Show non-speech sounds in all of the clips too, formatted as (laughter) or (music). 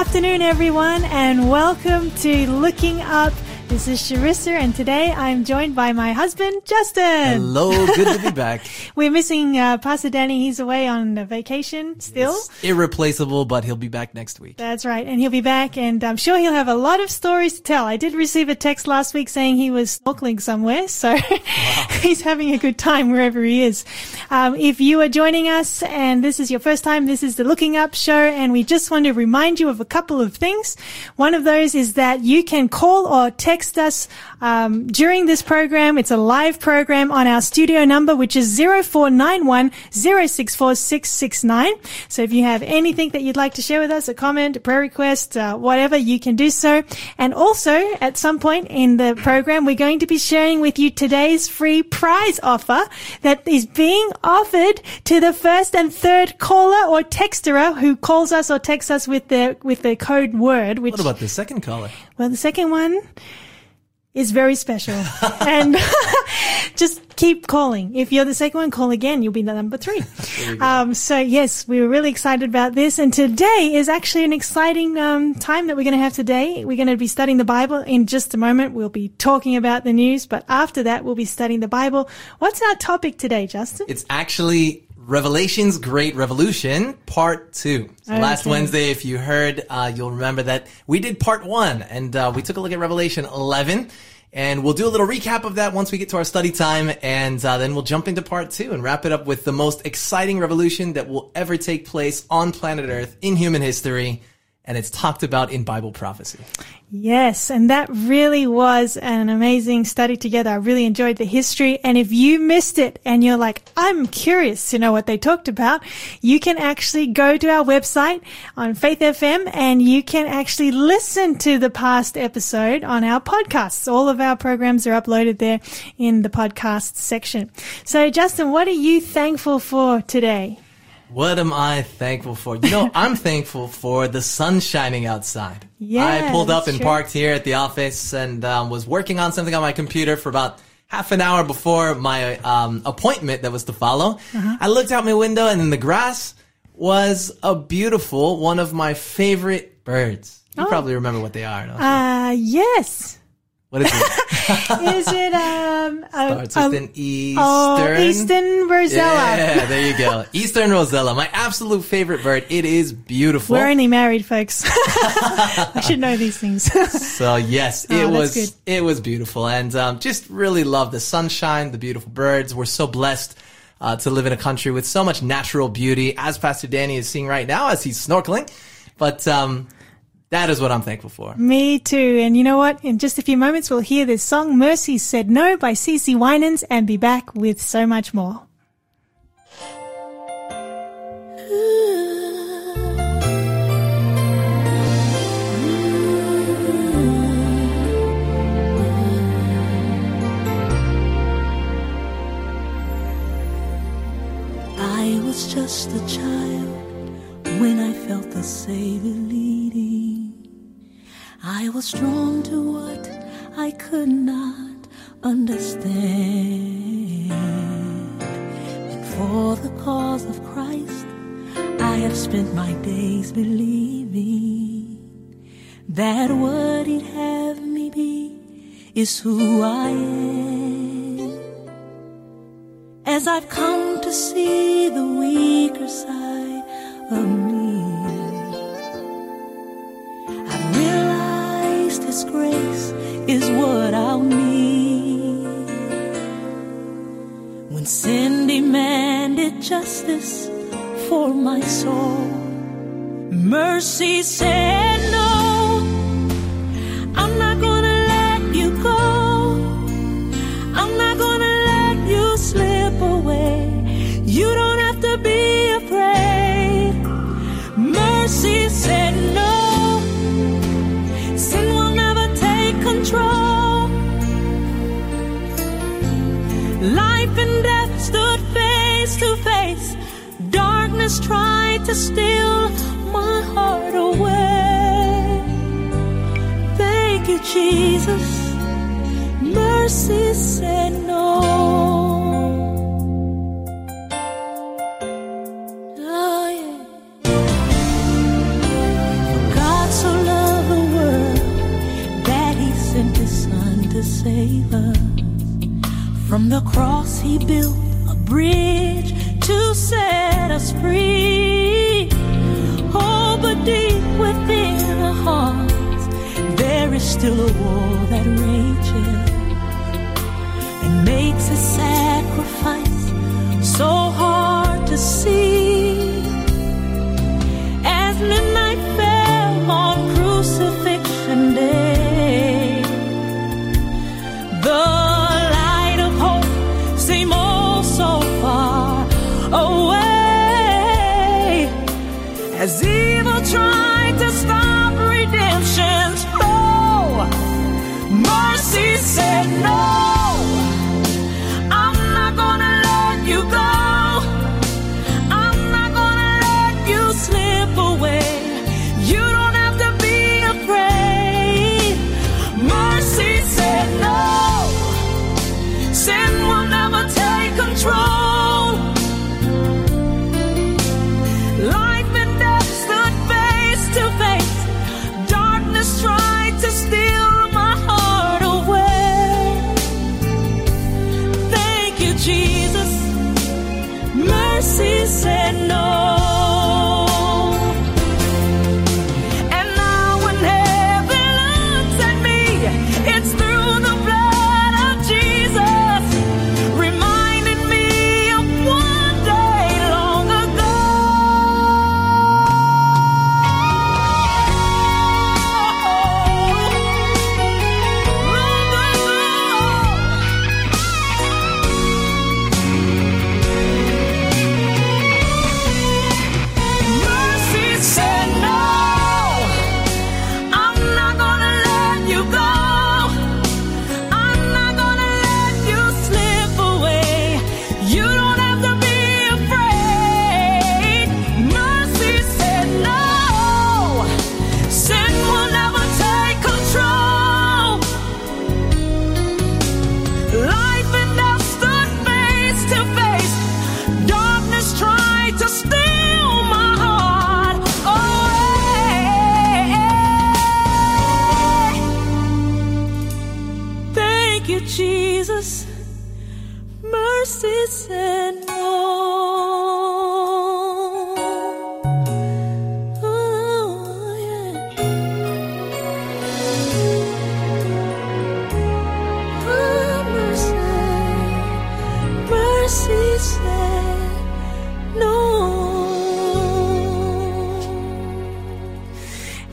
afternoon, everyone, and welcome to Looking Up. This is Sharissa, and today I'm joined by my husband, Justin. Hello, good to be (laughs) back. We're missing uh, Pastor Danny. He's away on vacation still. It's irreplaceable, but he'll be back next week. That's right, and he'll be back, and I'm sure he'll have a lot of stories to tell. I did receive a text last week saying he was snorkeling somewhere, so (laughs) wow. he's having a good time wherever he is. Um, if you are joining us and this is your first time, this is the Looking Up show, and we just want to remind you of a couple of things. One of those is that you can call or text text us um, during this program. It's a live program on our studio number, which is 0491 So if you have anything that you'd like to share with us, a comment, a prayer request, uh, whatever, you can do so. And also, at some point in the program, we're going to be sharing with you today's free prize offer that is being offered to the first and third caller or texter who calls us or texts us with the with the code word. Which, what about the second caller? Well, the second one is very special. (laughs) and (laughs) just keep calling. If you're the second one, call again. You'll be the number three. Um, so yes, we were really excited about this. And today is actually an exciting um, time that we're going to have today. We're going to be studying the Bible in just a moment. We'll be talking about the news, but after that, we'll be studying the Bible. What's our topic today, Justin? It's actually Revelation's Great Revolution, Part 2. So okay. last Wednesday, if you heard, uh, you'll remember that we did Part 1, and uh, we took a look at Revelation 11, and we'll do a little recap of that once we get to our study time, and uh, then we'll jump into Part 2 and wrap it up with the most exciting revolution that will ever take place on planet Earth in human history, and it's talked about in Bible prophecy. Yes, and that really was an amazing study together. I really enjoyed the history. And if you missed it and you're like, I'm curious to know what they talked about, you can actually go to our website on Faith FM and you can actually listen to the past episode on our podcasts. All of our programs are uploaded there in the podcast section. So Justin, what are you thankful for today? What am I thankful for? You know, (laughs) I'm thankful for the sun shining outside. Yeah, I pulled up and true. parked here at the office and um, was working on something on my computer for about half an hour before my um, appointment that was to follow. Uh-huh. I looked out my window and in the grass was a beautiful, one of my favorite birds. You oh. probably remember what they are. Uh, yes. What is it? (laughs) is it um (laughs) starts with an eastern? Oh, eastern rosella. Yeah, there you go. (laughs) Eastern rosella, my absolute favorite bird. It is beautiful. We're only married, folks. I should know these things. so yes, it oh, was good. it was beautiful, and um, just really love the sunshine, the beautiful birds. We're so blessed. Uh, to live in a country with so much natural beauty, as Pastor Danny is seeing right now as he's snorkeling. But um, that is what I'm thankful for. Me too. And you know what? In just a few moments, we'll hear this song, Mercy Said No by CeCe Winans, and be back with so much more. I was just a child when I felt the Savior leading. I was drawn to what I could not understand. And for the cause of Christ, I have spent my days believing that what He'd have me be is who I am. As I've come to see the weaker side of me. His grace is what I'll need. When sin demanded justice for my soul, mercy said has tried to steal my heart away. Thank you, Jesus. Mercy said no. save us. From the cross, he built a bridge to set us free. Oh, but deep within our hearts, there is still a war that rages and makes a sacrifice so hard to see. Mercy, mercy said no.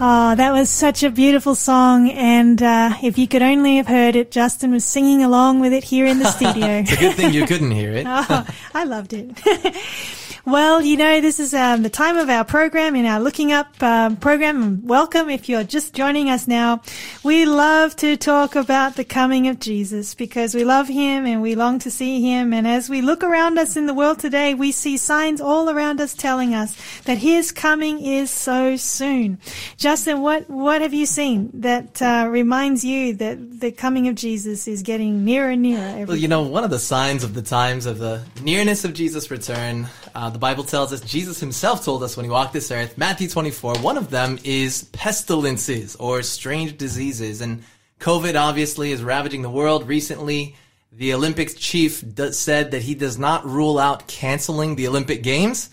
Oh, that was such a beautiful song. And uh, if you could only have heard it, Justin was singing along with it here in the (laughs) studio. It's a good thing you couldn't hear it. (laughs) oh, I loved it. (laughs) well, you know, this is um, the time of our program in our Looking Up um, program. Welcome if you're just joining us now. We love to talk about the coming of Jesus because we love him and we long to see him. And as we look around us in the world today, we see signs all around us telling us that his coming is so soon. Justin, what, what have you seen that uh, reminds you that the coming of Jesus is getting nearer and nearer Well, you know, one of the signs of the times of the nearness of Jesus' return, uh, the Bible tells us, Jesus himself told us when he walked this earth, Matthew 24, one of them is pestilences or strange diseases. And COVID obviously is ravaging the world. Recently, the Olympics chief said that he does not rule out canceling the Olympic Games.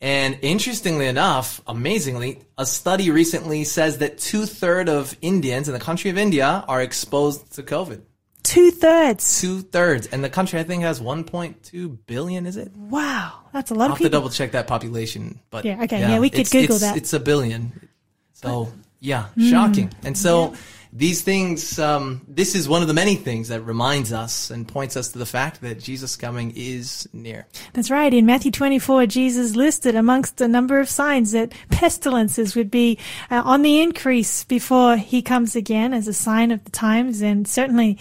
And interestingly enough, amazingly, a study recently says that two thirds of Indians in the country of India are exposed to COVID two thirds. two thirds, and the country I think has 1.2 billion. Is it? Wow, that's a lot I'll of have to double check that population, but Yeah, okay, yeah, we could it's- Google it's- that. It's a billion, so yeah, Hmm. shocking. And so these things, um, this is one of the many things that reminds us and points us to the fact that Jesus' coming is near. That's right. In Matthew 24, Jesus listed amongst a number of signs that pestilences would be uh, on the increase before he comes again as a sign of the times. And certainly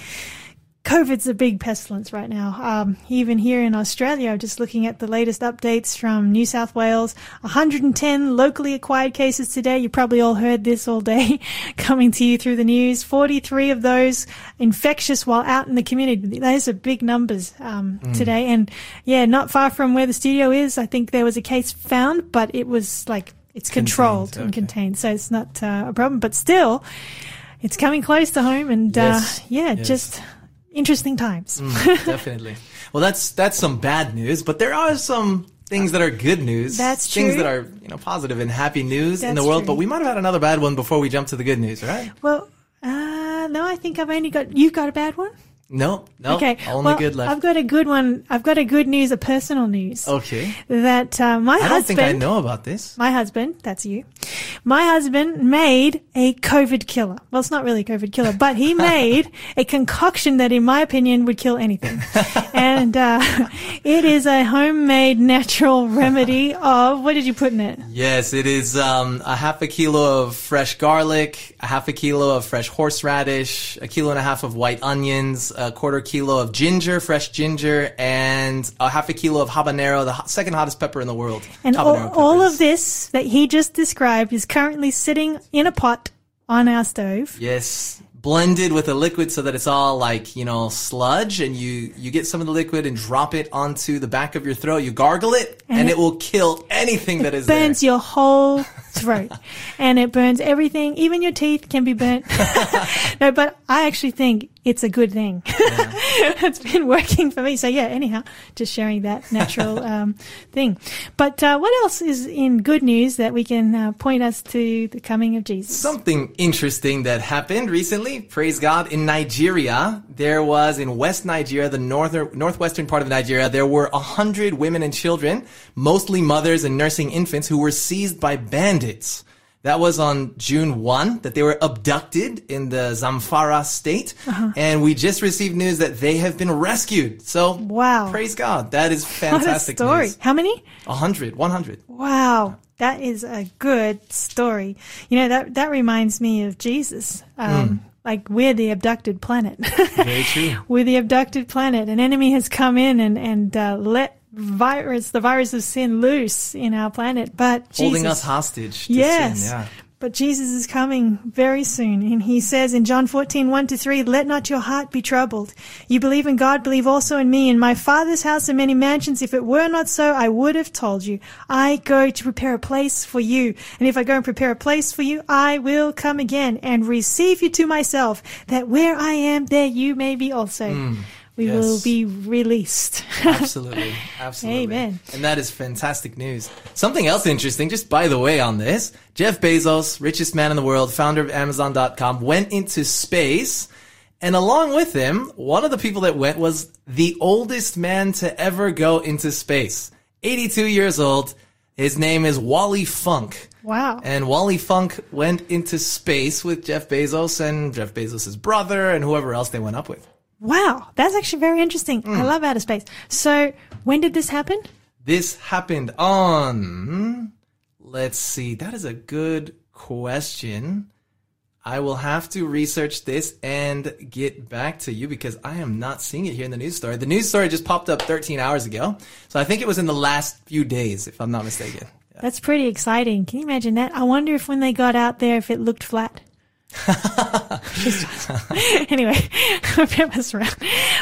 COVID's a big pestilence right now. Um, even here in Australia, just looking at the latest updates from New South Wales, 110 locally acquired cases today. You probably all heard this all day (laughs) coming to you through the news. 43 of those infectious while out in the community. Those are big numbers um, today. And yeah, not far from where the studio is, I think there was a case found, but it was like it's controlled Contained, and okay. contained, so it's not uh, a problem. But still, it's coming close to home, and Yes, uh, yeah, yes. just interesting times. Definitely. (laughs) Well, that's that's some bad news, but there are some things that are good news. That's true. Things that are you know positive and happy news in the world. true. But we might have had another bad one before we jump to the good news, right? Well, uh, no, I think I've only got, you've got a bad one? No, no. Okay. Only well, good left. I've got a good one. I've got a good news, a personal news. okay. That uh, my husband I don't think I know about this. my husband, that's you, my husband made a COVID killer. Well, it's not really a COVID killer, but he (laughs) made a concoction that, in my opinion, would kill anything. (laughs) and uh, it is a homemade natural remedy of, what did you put in it? Yes, it is um, a half a kilo of fresh garlic, a half a kilo of fresh horseradish, a kilo and a half of white onions, a quarter kilo of ginger, fresh ginger, and a half a kilo of habanero, the second hottest pepper in the world. And all, all of this that he just described is currently sitting in a pot on our stove. Yes, blended with a liquid so that it's all like you know sludge, and you you get some of the liquid and drop it onto the back of your throat. You gargle it, and, And it, it will kill anything that is burns there. your whole throat and it burns everything. Even your teeth can be burnt. (laughs) No but i actually think it's a good thing. (laughs) It's been working for me. So yeah anyhow just sharing that natural (laughs) um, thing. But uh, what else is in good news that we can uh, point us to the coming of jesus? Something interesting that happened recently, praise God, in Nigeria, there was in West Nigeria, the northern, northwestern part of Nigeria, there were a hundred women and children, mostly mothers and nursing infants who were seized by bandits. That was on June 1 that they were abducted in the Zamfara state. Uh-huh. And we just received news that they have been rescued. So, Wow. praise God. That is (laughs) fantastic story news. how many A hundred, one hundred. Wow, that is a good story. You know that that reminds me of Jesus. Um, Like we're the abducted planet. Very true. (laughs) we're the abducted planet. An enemy has come in and and uh, let virus, the virus of sin, loose in our planet. But Holding Jesus, us hostage to Yes. sin. Yeah. But Jesus is coming very soon. And he says in John 14, 1 to 3, Let not your heart be troubled. You believe in God, believe also in me. In my Father's house are many mansions. If it were not so, I would have told you. I go to prepare a place for you. And if I go and prepare a place for you, I will come again and receive you to myself, that where I am, there you may be also. Mm. We yes. will be released. (laughs) Absolutely. Absolutely. Amen. And that is fantastic news. Something else interesting, just by the way on this, Jeff Bezos, richest man in the world, founder of Amazon.com, went into space. And along with him, one of the people that went was the oldest man to ever go into space. 82 years old. His name is Wally Funk. wow. And Wally Funk went into space with Jeff Bezos and Jeff Bezos' brother and whoever else they went up with. Wow. That's actually very interesting. I mm. love outer space. So when did this happen? This happened on. Let's see. That is a good question. I will have to research this and get back to you because I am not seeing it here in the news story. The news story just popped up 13 hours ago. So I think it was in the last few days, if I'm not mistaken. Yeah. That's pretty exciting. Can you imagine that? I wonder if when they got out there, if it looked flat. (laughs) Anyway, that was around.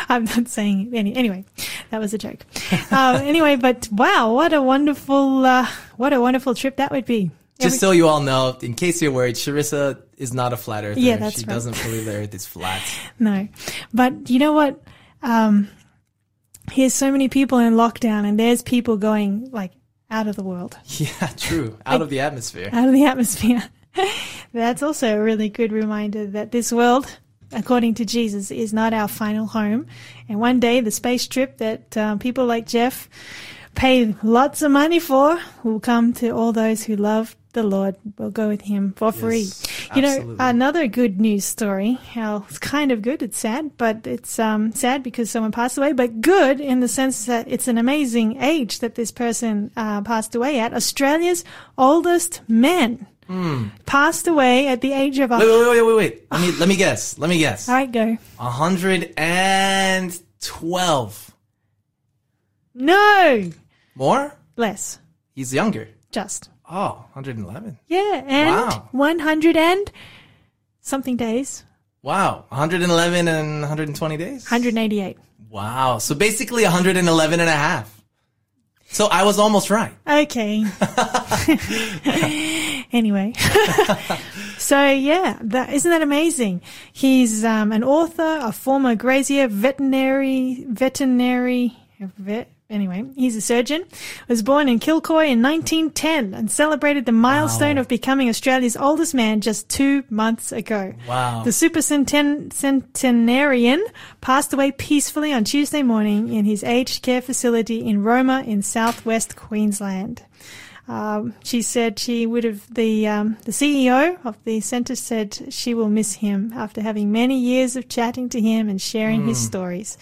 I'm not saying any. Anyway, that was a joke. Uh, (laughs) anyway, but wow, what a wonderful, uh, what a wonderful trip that would be. Just so you all know, in case you're worried, Sharissa is not a flat earther. Yeah, that's she right. doesn't believe the earth is flat. (laughs) No, but you know what? Um, here's so many people in lockdown, and there's people going like out of the world. Yeah, true. Out of the atmosphere. out of the atmosphere. (laughs) That's also a really good reminder that this world, according to Jesus, is not our final home. And one day, the space trip that um, people like Jeff pay lots of money for will come to all those who love the Lord. Will go with Him for free. Yes, you know, another good news story. How it's kind of good. It's sad, but it's um, sad because someone passed away. But good in the sense that it's an amazing age that this person uh, passed away at. Australia's oldest man passed away at the age of. A-. Wait, wait, wait, wait, wait. Let me, let me guess. Let me guess. All right, go. 112. No, More? less. He's younger. Just Oh, 111. yeah, and Wow. one hundred and something days. Wow. 111 and 120 days? Hundred eighty-eight. Wow. So basically 111 and a half. So I was almost right. Okay. (laughs) (laughs) anyway. (laughs) so yeah, that, isn't that amazing? He's um, an author, a former grazier, veterinary, veterinary, vet, anyway, he's a surgeon. Was born in Kilcoy in 1910 and celebrated the milestone Wow. of becoming Australia's oldest man just two months ago. Wow. The super centen- centenarian passed away peacefully on Tuesday morning in his aged care facility in Roma in southwest Queensland. Um, she said she would have the um, the CEO of the centre said she will miss him after having many years of chatting to him and sharing his stories.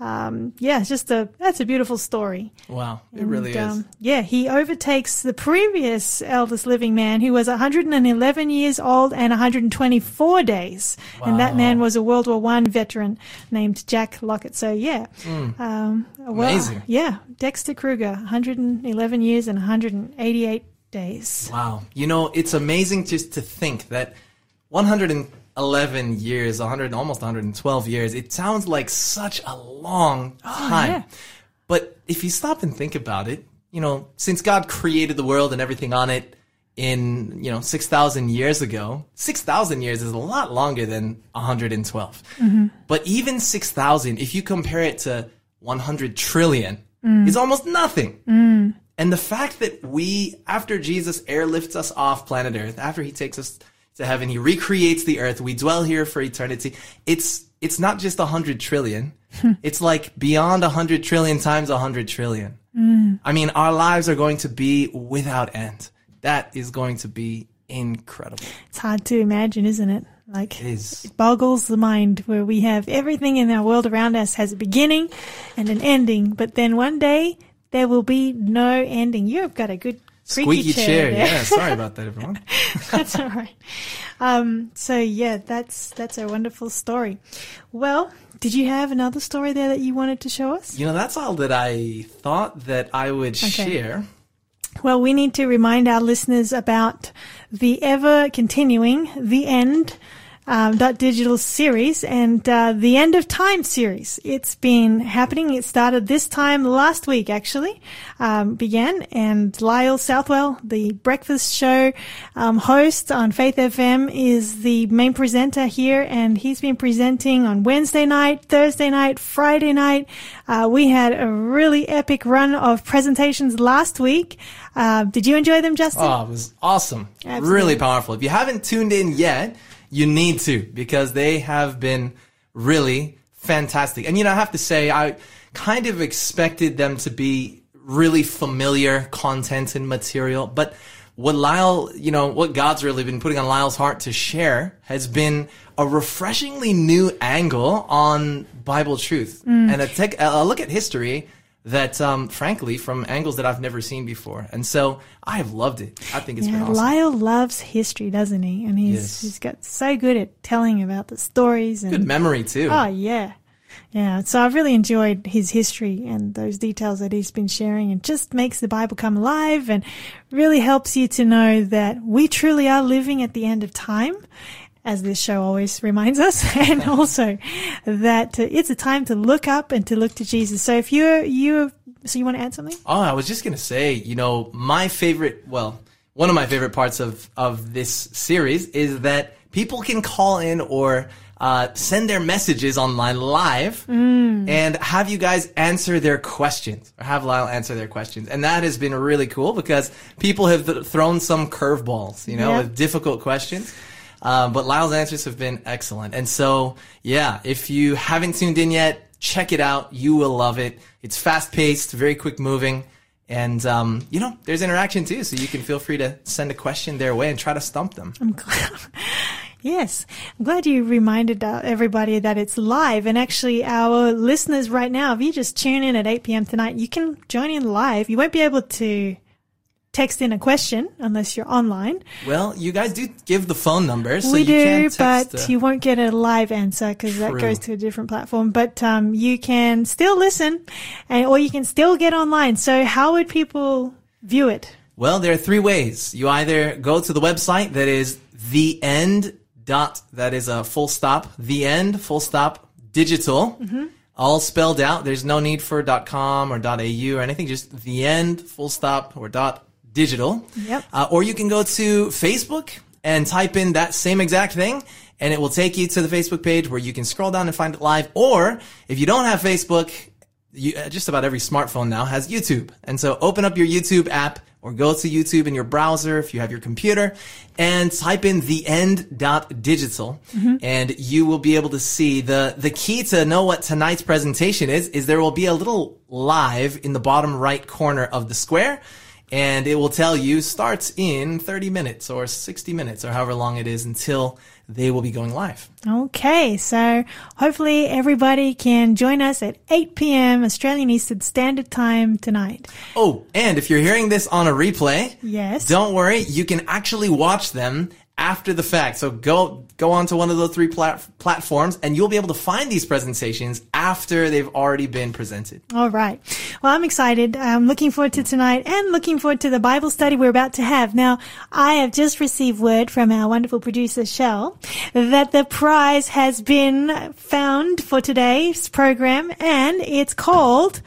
Um, yeah, it's just a that's a beautiful story. Wow. It really is. um, yeah, he overtakes the previous eldest living man who was 111 years old and 124 days. And that man was a World War One veteran named Jack Lockett. So yeah, um, well. Amazing. Yeah, Dexter Kruger, 111 years and 188 days. Wow. You know, it's amazing just to think that 111 years, 100, almost 112 years, it sounds like such a long oh, time. yeah. But if you stop and think about it, you know, since God created the world and everything on it in, you know, 6,000 years ago, 6,000 years is a lot longer than 112. Mm-hmm. But even 6,000, if you compare it to 100 trillion, mm. is almost nothing. Mm. And the fact that we, after Jesus airlifts us off planet Earth, after he takes us to heaven, he recreates the earth, we dwell here for eternity. It's, it's not just a hundred trillion. (laughs) it's like beyond a hundred trillion times a hundred trillion. Mm. I mean, our lives are going to be without end. That is going to be incredible. It's hard to imagine, isn't it? Like It is. it boggles the mind where we have everything in our world around us has a beginning and an ending, but then one day there will be no ending. You've got a good Squeaky chair. there. Yeah. Sorry about that, everyone. (laughs) that's all right. Um, so yeah, that's that's a wonderful story. Well, did you have another story there that you wanted to show us? You know, that's all that I thought that I would share. Well, we need to remind our listeners about the ever continuing The End um, dot digital series and uh, the End of Time series. It's been happening. It started this time last week, actually, um, began. And Lyle Southwell, the breakfast show um, host on Faith FM, is the main presenter here, and he's been presenting on Wednesday night, Thursday night, Friday night. Uh, we had a really epic run of presentations last week. Uh, did you enjoy them, Justin? Oh, it was awesome. Absolutely. Really powerful. If you haven't tuned in yet, you need to because they have been really fantastic. And you know, I have to say, I kind of expected them to be really familiar content and material, but what Lyle, you know, what God's really been putting on Lyle's heart to share has been a refreshingly new angle on Bible truth mm. and a, tech, a look at history that, um, frankly, from angles that I've never seen before. And so I have loved it. I think it's been awesome. Lyle loves history, doesn't he? And he's Yes. he's got so good at telling about the stories and Good memory too. oh yeah, yeah. So I've really enjoyed his history and those details that he's been sharing, and just makes the Bible come alive and really helps you to know that we truly are living at the end of time. As this show always reminds us, (laughs) and also that uh, it's a time to look up and to look to Jesus. So if you're you, so you want to add something? Oh, I was just gonna say, you know, my favorite, well, one of my favorite parts of of this series is that people can call in or uh, send their messages online live and have you guys answer their questions or have Lyle answer their questions, and that has been really cool because people have th- thrown some curveballs, you know, with difficult questions. Um, but Lyle's answers have been excellent. And so, yeah, if you haven't tuned in yet, check it out. You will love it. It's fast paced, very quick moving. And, um, you know, there's interaction too. So you can feel free to send a question their way and try to stump them. I'm glad. (laughs) Yes, I'm glad you reminded uh, everybody that it's live. And actually, our listeners right now, if you just tune in at 8 p.m. tonight, you can join in live. You won't be able to text in a question unless you're online. Well, you guys do give the phone number. So we you do, can text, but uh, you won't get a live answer because that goes to a different platform. But um, you can still listen, and or you can still get online. So how would people view it? Well, there are three ways. You either go to the website that is the end dot, that is a full stop, the end, full stop, digital. all spelled out. There's no need for .com or .au or anything. Just the end, full stop, or dot digital. Yep. Uh, or you can go to Facebook and type in that same exact thing and it will take you to the Facebook page where you can scroll down and find it live. Or if you don't have Facebook, you, uh, just about every smartphone now has YouTube. And so open up your YouTube app or go to YouTube in your browser if you have your computer and type in the end dot digital and you will be able to see the, the key to know what tonight's presentation is, is there will be a little live in the bottom right corner of the square and it will tell you starts in 30 minutes or 60 minutes or however long it is until they will be going live. Okay, so hopefully everybody can join us at 8 p.m. Australian Eastern Standard Time tonight. Oh, and if you're hearing this on a replay, Yes. don't worry, you can actually watch them after the fact. So go go onto one of those three plat- platforms and you'll be able to find these presentations after they've already been presented. All right. Well, I'm excited. I'm looking forward to tonight and looking forward to the Bible study we're about to have. Now, I have just received word from our wonderful producer, Shell, that the prize has been found for today's program and it's called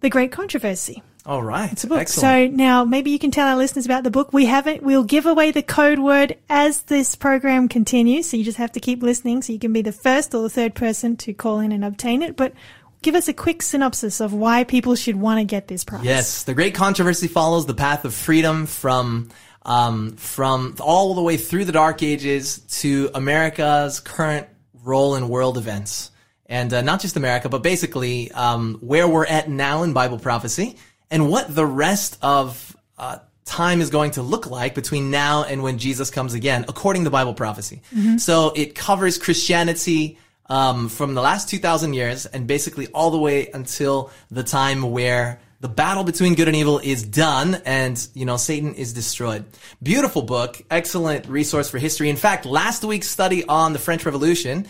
The Great Controversy. All right. It's a book. Excellent. So now maybe you can tell our listeners about the book. We haven't, we'll give away the code word as this program continues. So you just have to keep listening so you can be the first or the third person to call in and obtain it. But give us a quick synopsis of why people should want to get this prize. Yes, the great controversy follows the path of freedom from um, from all the way through the Dark Ages to America's current role in world events, and uh, not just America, but basically um, where we're at now in Bible prophecy, and what the rest of uh, time is going to look like between now and when Jesus comes again, according to Bible prophecy. So it covers Christianity um, from the last 2,000 years and basically all the way until the time where the battle between good and evil is done and, you know, Satan is destroyed. Beautiful book. Excellent resource for history. In fact, last week's study on the French Revolution,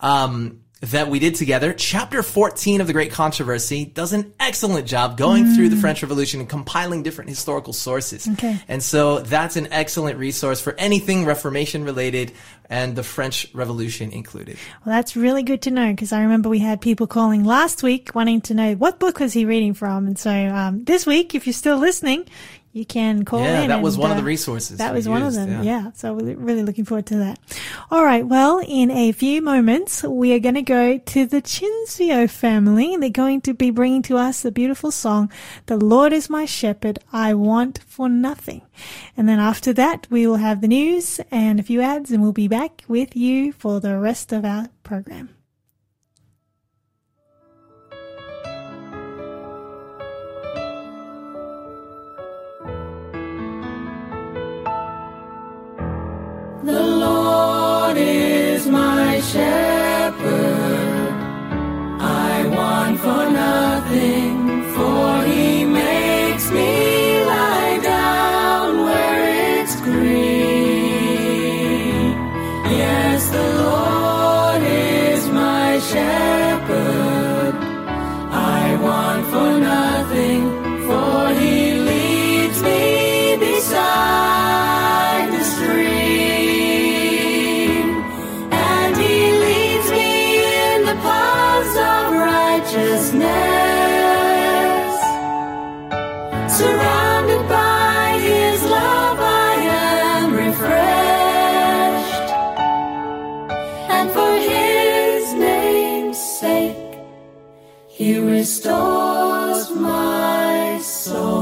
um, that we did together, chapter 14 of the Great Controversy does an excellent job going through the French Revolution and compiling different historical sources. Okay. And so that's an excellent resource for anything Reformation related and the French Revolution included. Well, that's really good to know because I remember we had people calling last week wanting to know what book was he reading from. And so, um, this week, if you're still listening, you can call Yeah, in. that was and, one of uh, the resources That was one of them. yeah. Yeah. So we're really looking forward to that. All right. Well, in a few moments, we are going to go to the Chinsio family. They're going to be bringing to us the beautiful song, The Lord is my shepherd. I want for nothing. And then after that, we will have the news and a few ads and we'll be back with you for the rest of our program. The Lord is my shepherd. He restores my soul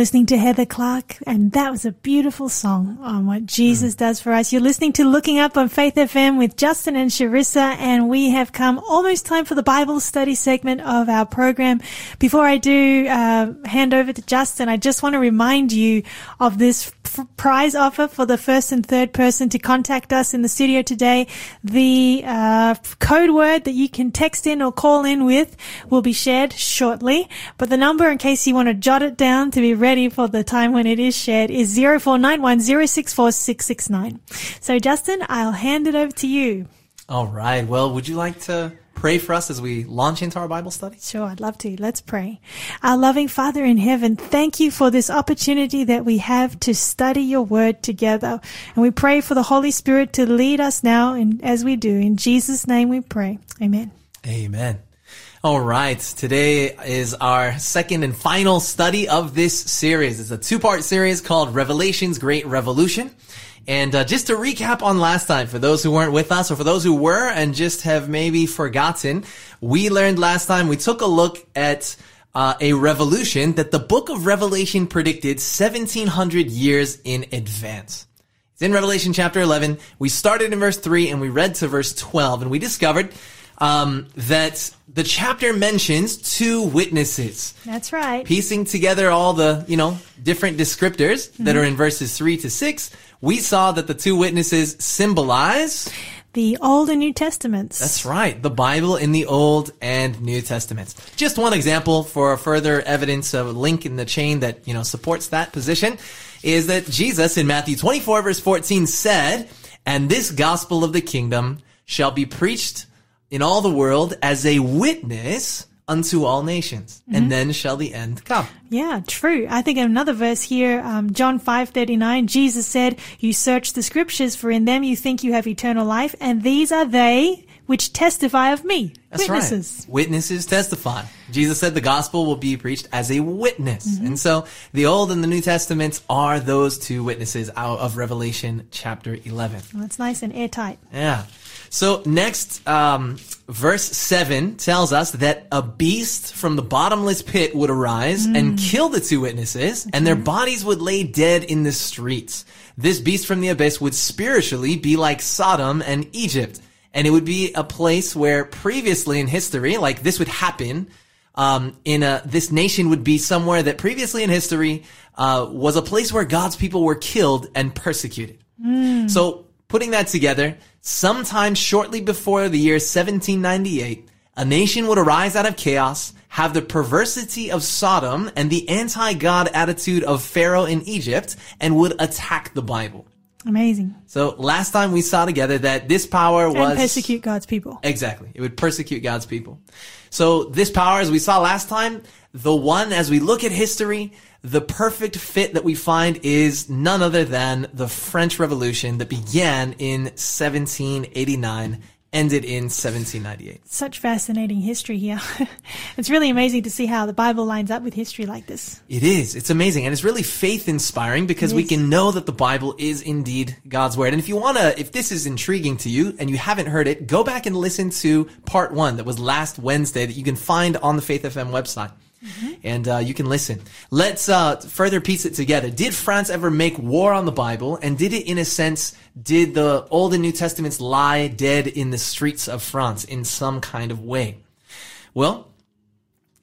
Listening to Heather Clark, and that was a beautiful song on what Jesus does for us. You're listening to Looking Up on Faith FM with Justin and Sharissa, and we have come almost time for the Bible study segment of our program. Before I do uh, hand over to Justin, I just want to remind you of this f- prize offer for the first and third person to contact us in the studio today. The uh, code word that you can text in or call in with will be shared shortly, but the number in case you want to jot it down to be ready for the time when it is shared is 0491 So Justin, I'll hand it over to you. All right. Well, would you like to pray for us as we launch into our Bible study? Sure, I'd love to. Let's pray. Our loving Father in heaven, thank you for this opportunity that we have to study your word together. And we pray for the Holy Spirit to lead us now and as we do. In Jesus' name we pray. Amen. Amen. All right. Today is our second and final study of this series. It's a two-part series called Revelation's Great Revolution. And uh, just to recap on last time, for those who weren't with us or for those who were and just have maybe forgotten, we learned last time, we took a look at uh, a revolution that the book of Revelation predicted 1700 years in advance. It's in Revelation chapter 11. We started in verse 3 and we read to verse 12 and we discovered um, that the chapter mentions two witnesses. That's right. Piecing together all the, you know, different descriptors that are in verses 3 to 6, we saw that the two witnesses symbolize The Old and New Testaments. that's right. The Bible in the Old and New Testaments. Just one example for further evidence of a link in the chain that, you know, supports that position is that Jesus in Matthew 24 verse 14 said, and this gospel of the kingdom shall be preached in all the world as a witness unto all nations, and then shall the end come. Yeah, true. I think another verse here, um, John five thirty nine. Jesus said, "You search the scriptures, for in them you think you have eternal life, and these are they which testify of me." That's Witnesses. right. Witnesses testify. Jesus said the gospel will be preached as a witness. Mm-hmm. And so the Old and the New Testaments are those two witnesses out of Revelation chapter 11. Well, That's nice and airtight. Yeah. So next, um, verse 7 tells us that a beast from the bottomless pit would arise and kill the two witnesses and their bodies would lay dead in the streets. This beast from the abyss would spiritually be like Sodom and Egypt. And it would be a place where previously in history, like this would happen, um, in a, this nation would be somewhere that previously in history, uh, was a place where God's people were killed and persecuted. So putting that together, sometime shortly before the year 1798, a nation would arise out of chaos, have the perversity of Sodom and the anti-God attitude of Pharaoh in Egypt, and would attack the Bible. Amazing. So last time we saw together that this power was persecute God's people. Exactly. It would persecute God's people. So this power, as we saw last time, the one, as we look at history, the perfect fit that we find is none other than the French Revolution that began in 1789, ended in 1798. Such fascinating history here. (laughs) it's really amazing to see how the Bible lines up with history like this. It is. It's amazing. And it's really faith inspiring because we can know that the Bible is indeed God's word. And if you want to, if this is intriguing to you and you haven't heard it, go back and listen to part one that was last Wednesday that you can find on the Faith FM website. And uh, you can listen. Let's uh, further piece it together. Did France ever make war on the Bible? And did it, in a sense, did the Old and New Testaments lie dead in the streets of France in some kind of way? Well,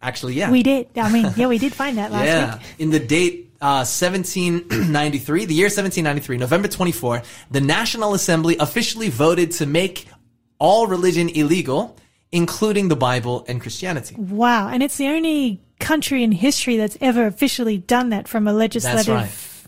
actually, yeah. We did. I mean, yeah, we did find that (laughs) last Yeah. week. In the date uh, 1793, the year 1793, November 24, the National Assembly officially voted to make all religion illegal, including the Bible and Christianity. Wow. And it's the only country in history that's ever officially done that from a legislative right.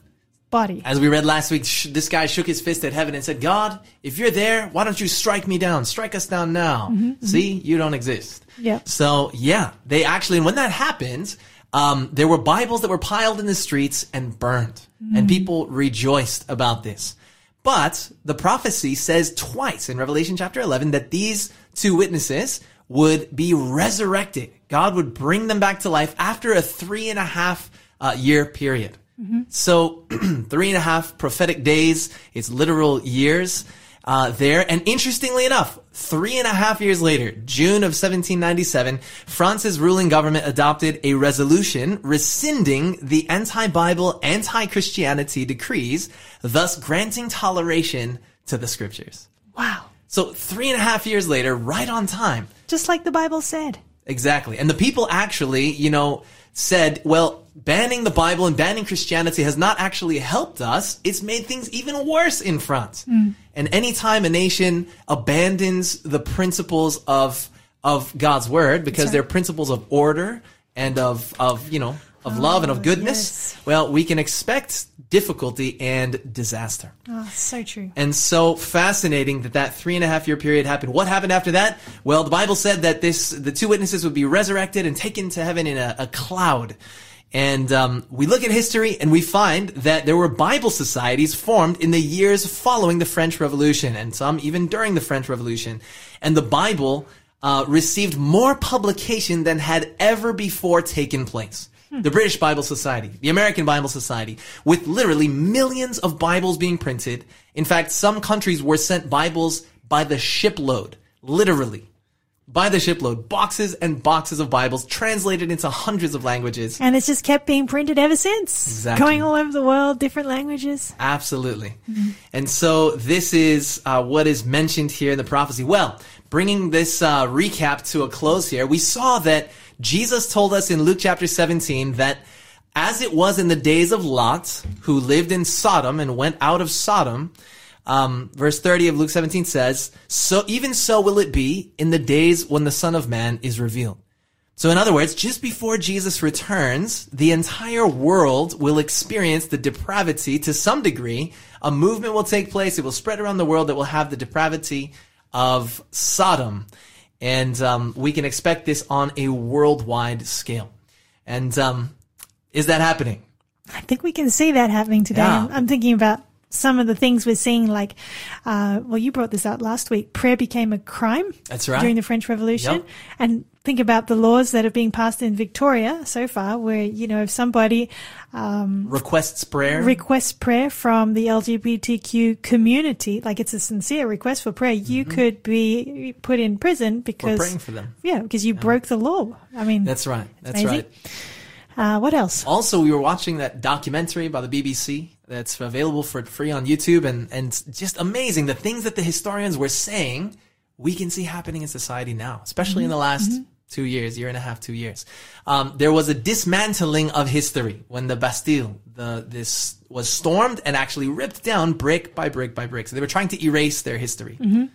body. As we read last week, sh- this guy shook his fist at heaven and said, God, if you're there, why don't you strike me down? Strike us down now. Mm-hmm, mm-hmm. See, you don't exist. Yep. So yeah, they actually, and when that happened, um, there were Bibles that were piled in the streets and burned, and mm-hmm. people rejoiced about this. But the prophecy says twice in Revelation chapter 11 that these two witnesses would be resurrected. God would bring them back to life after a three and a half uh, year period. So (clears throat) three and a half prophetic days, it's literal years uh, there. And interestingly enough, three and a half years later, June of 1797, France's ruling government adopted a resolution rescinding the anti-Bible, anti-Christianity decrees, thus granting toleration to the scriptures. Wow. So three and a half years later, right on time, Just like the Bible said. Exactly. And the people actually, you know, said, well, banning the Bible and banning Christianity has not actually helped us. It's made things even worse in France. Hmm. And anytime a nation abandons the principles of, of God's word, because right. they're principles of order and of, of, you know, of love and of goodness, yes. well, we can expect difficulty and disaster. Oh, so true. And so fascinating that that three and a half year period happened. What happened after that? Well, the Bible said that this, the two witnesses would be resurrected and taken to heaven in a, a cloud. And um, we look at history and we find that there were Bible societies formed in the years following the French Revolution, and some even during the French Revolution. And the Bible uh, received more publication than had ever before taken place. The British Bible Society, the American Bible Society, with literally millions of Bibles being printed. In fact, some countries were sent Bibles by the shipload, literally. by the shipload, boxes and boxes of Bibles translated into hundreds of languages. And it's just kept being printed ever since. Exactly. Going all over the world, different languages. Absolutely. And so this is uh, what is mentioned here in the prophecy. Well, bringing this uh, recap to a close here, we saw that Jesus told us in Luke chapter 17 that as it was in the days of Lot, who lived in Sodom and went out of Sodom, um, verse 30 of Luke 17 says, So even so will it be in the days when the Son of Man is revealed. So in other words, just before Jesus returns, the entire world will experience the depravity to some degree. A movement will take place. It will spread around the world that will have the depravity of Sodom. And um, we can expect this on a worldwide scale. And um, is that happening? I think we can see that happening today. Yeah. I'm, I'm thinking about some of the things we're seeing, like, uh, well, you brought this out last week. Prayer became a crime. That's right. During the French Revolution. Yep. And think about the laws that are being passed in Victoria so far, where, you know, if somebody Requests prayer. requests prayer from the LGBTQ community, like it's a sincere request for prayer, you could be put in prison We're because, Mm-hmm. praying for them. yeah, because you broke the law. I mean, That's right. That's amazing. right. uh, what else? Also, we were watching that documentary by the BBC that's available for free on YouTube, and and just amazing the things that the historians were saying. We can see happening in society now, especially in the mm-hmm. last mm-hmm. two years, year and a half, two years. Um, there was a dismantling of history when the Bastille, the this was stormed and actually ripped down brick by brick by brick. So they were trying to erase their history. Mm-hmm.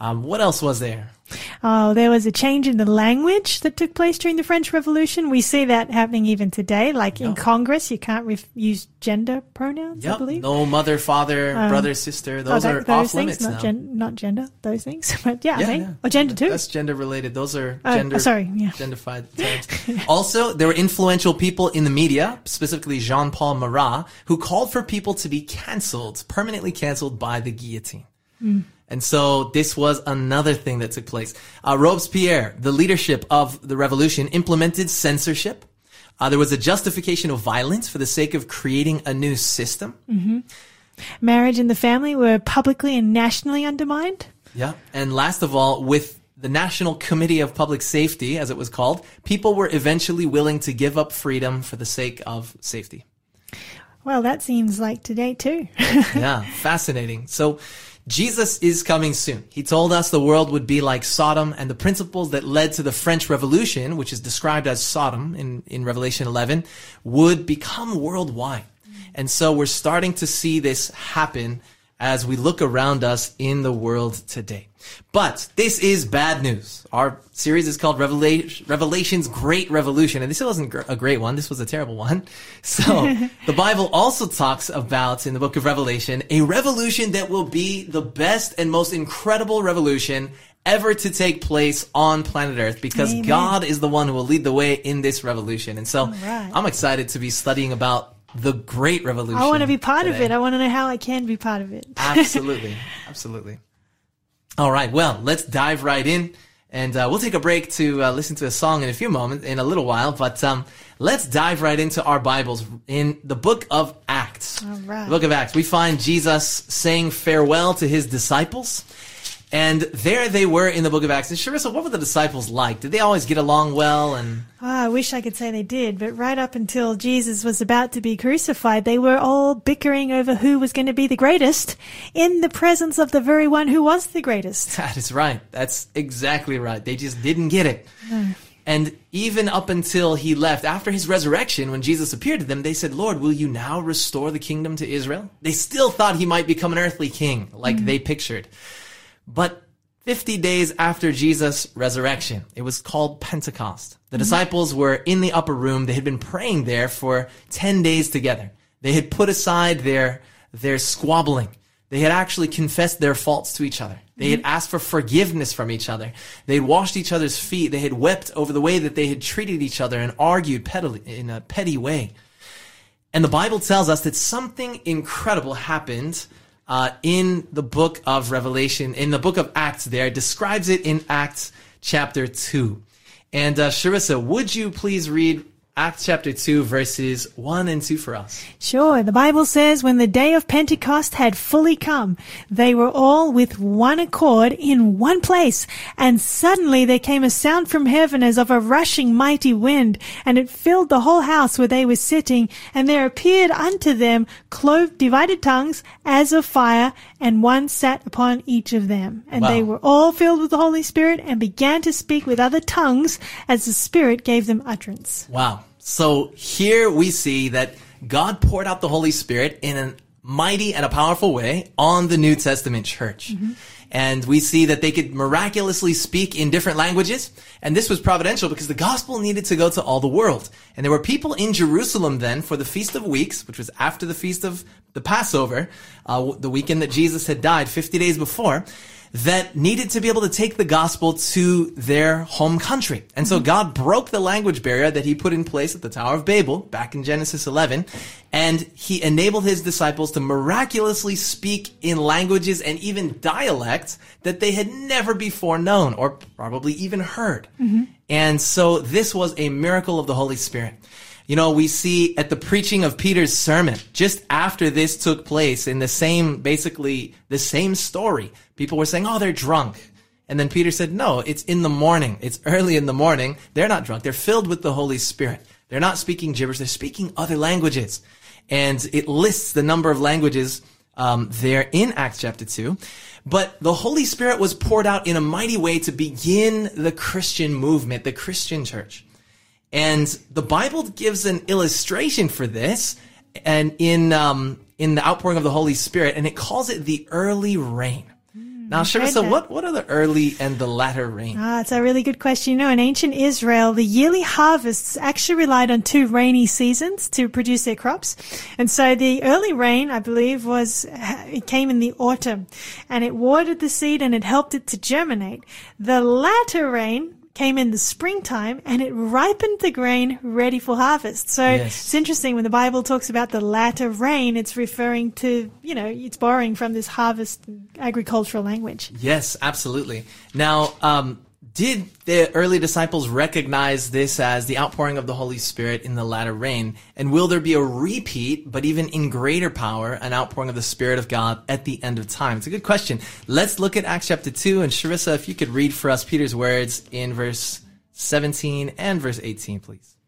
Um, what else was there? Oh, there was a change in the language that took place during the French Revolution. We see that happening even today. Like in Congress, you can't ref- use gender pronouns, I believe. No mother, father, brother, sister. Oh, Those that- are those off things, limits not, now. gen- not gender, those things. (laughs) But yeah, I Yeah, think. yeah. Or gender too. That's gender related. Those are Oh, gender. oh, sorry, yeah. Genderfied (laughs) terms. also, there were influential people in the media, specifically Jean-Paul Marat, who called for people to be cancelled, permanently cancelled by the guillotine. Hmm. And so this was another thing that took place. Uh, Robespierre, the leadership of the revolution, implemented censorship. Uh, there was a justification of violence for the sake of creating a new system. Marriage and the family were publicly and nationally undermined. Yeah. And last of all, with the National Committee of Public Safety, as it was called, people were eventually willing to give up freedom for the sake of safety. Well, that seems like today too. (laughs) Yeah, fascinating. So Jesus is coming soon. He told us the world would be like Sodom and the principles that led to the French Revolution, which is described as Sodom in, in Revelation 11, would become worldwide. And so we're starting to see this happen as we look around us in the world today. But this is bad news. Our series is called Revela- Revelation's Great Revolution. And this wasn't gr- a great one. This was a terrible one. (laughs) So (laughs) the Bible also talks about in the book of Revelation a revolution that will be the best and most incredible revolution ever to take place on planet Earth because Amen. God is the one who will lead the way in this revolution. And so right. I'm excited to be studying about the great revolution. I want to be part of it. I want to know how I can be part of it. (laughs) Absolutely. Absolutely. All right. Well, let's dive right in. And uh, we'll take a break to uh, listen to a song in a few moments, in a little while. But um, let's dive right into our Bibles in the book of Acts. All right. The book of Acts. We find Jesus saying farewell to his disciples. And there they were in the book of Acts. And Sharissa, what were the disciples like? Did they always get along well? And Oh, I wish I could say they did, but right up until Jesus was about to be crucified, they were all bickering over who was going to be the greatest in the presence of the very one who was the greatest. (laughs) That is right. That's exactly right. They just didn't get it. Hmm. And even up until he left, after his resurrection, when Jesus appeared to them, they said, Lord, will you now restore the kingdom to Israel? They still thought he might become an earthly king, like hmm. they pictured. But 50 days after Jesus' resurrection, it was called Pentecost. The mm-hmm. disciples were in the upper room. They had been praying there for 10 days together. They had put aside their, their squabbling. They had actually confessed their faults to each other. They had mm-hmm. asked for forgiveness from each other. They had washed each other's feet. They had wept over the way that they had treated each other and argued pettily, in a petty way. And the Bible tells us that something incredible happened uh, in the book of Revelation, in the book of Acts. There describes it in Acts chapter two. And uh, Sharissa, would you please read Acts chapter 2, verses 1 and 2 for us. Sure. The Bible says when the day of Pentecost had fully come, they were all with one accord in one place. And suddenly there came a sound from heaven as of a rushing mighty wind, and it filled the whole house where they were sitting. And there appeared unto them clove divided tongues as of fire, and one sat upon each of them. And they were all filled with the Holy Spirit and began to speak with other tongues as the Spirit gave them utterance. Wow. So here we see that God poured out the Holy Spirit in a mighty and a powerful way on the New Testament church. And we see that they could miraculously speak in different languages. And this was providential because the gospel needed to go to all the world. And there were people in Jerusalem then for the Feast of Weeks, which was after the Feast of the Passover, uh, the weekend that Jesus had died 50 days before that needed to be able to take the gospel to their home country. And so mm-hmm. God broke the language barrier that he put in place at the Tower of Babel back in Genesis 11, and he enabled his disciples to miraculously speak in languages and even dialects that they had never before known or probably even heard. Mm-hmm. And so this was a miracle of the Holy Spirit. You know, we see at the preaching of Peter's sermon, just after this took place in the same, basically the same story, people were saying, oh, they're drunk. And then Peter said, no, it's in the morning. It's early in the morning. They're not drunk. They're filled with the Holy Spirit. They're not speaking gibberish. They're speaking other languages. And it lists the number of languages um, there in Acts chapter 2. But the Holy Spirit was poured out in a mighty way to begin the Christian movement, the Christian church. And the Bible gives an illustration for this and in, um, in the outpouring of the Holy Spirit, and it calls it the early rain. Now, Sharissa, that. what, what are the early and the latter rain? Ah, it's a really good question. You know, in ancient Israel, the yearly harvests actually relied on two rainy seasons to produce their crops. And so the early rain, I believe, was, it came in the autumn and it watered the seed and it helped it to germinate. The latter rain came in the springtime and it ripened the grain ready for harvest. So Yes. it's interesting when the Bible talks about the latter rain, it's referring to, you know, it's borrowing from this harvest agricultural language. Yes, absolutely. Now, um, did the early disciples recognize this as the outpouring of the Holy Spirit in the latter rain? And will there be a repeat, but even in greater power, an outpouring of the Spirit of God at the end of time? It's a good question. Let's look at Acts chapter 2. And Sharissa, if you could read for us Peter's words in verse 17 and verse 18, please.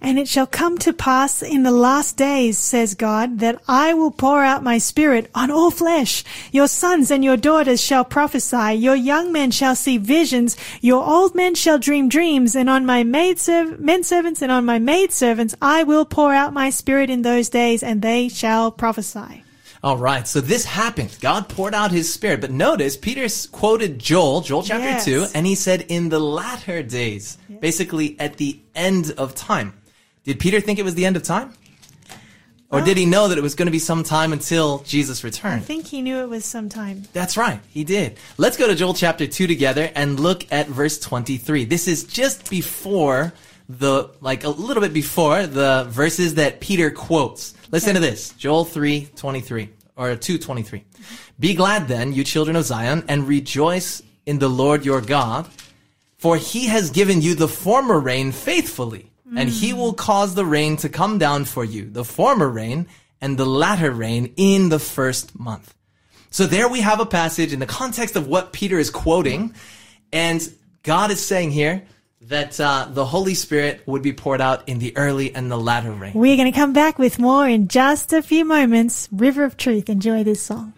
And it shall come to pass in the last days, says God, that I will pour out my spirit on all flesh. Your sons and your daughters shall prophesy. Your young men shall see visions. Your old men shall dream dreams. And on my maid serv- men servants and on my maid servants I will pour out my spirit in those days, and they shall prophesy. All right, so this happened. God poured out his spirit. But notice, Peter quoted Joel, Joel chapter Yes. 2, and he said, in the latter days, basically at the end of time. Did Peter think it was the end of time? Or did he oh. know that it was going to be some time until Jesus returned? I think he knew it was some time. That's right, he did. Let's go to Joel chapter 2 together and look at verse 23. This is just before the, like a little bit before the verses that Peter quotes. Listen to this. Joel 3, 23, or 2, 23. Be glad then, you children of Zion, and rejoice in the Lord your God, for he has given you the former rain faithfully, and he hmm. will cause the rain to come down for you, the former rain and the latter rain in the first month. So there we have a passage in the context of what Peter is quoting, and God is saying here that uh, the Holy Spirit would be poured out in the early and the latter rain. We're going to come back with more in just a few moments. River of Truth. Enjoy this song.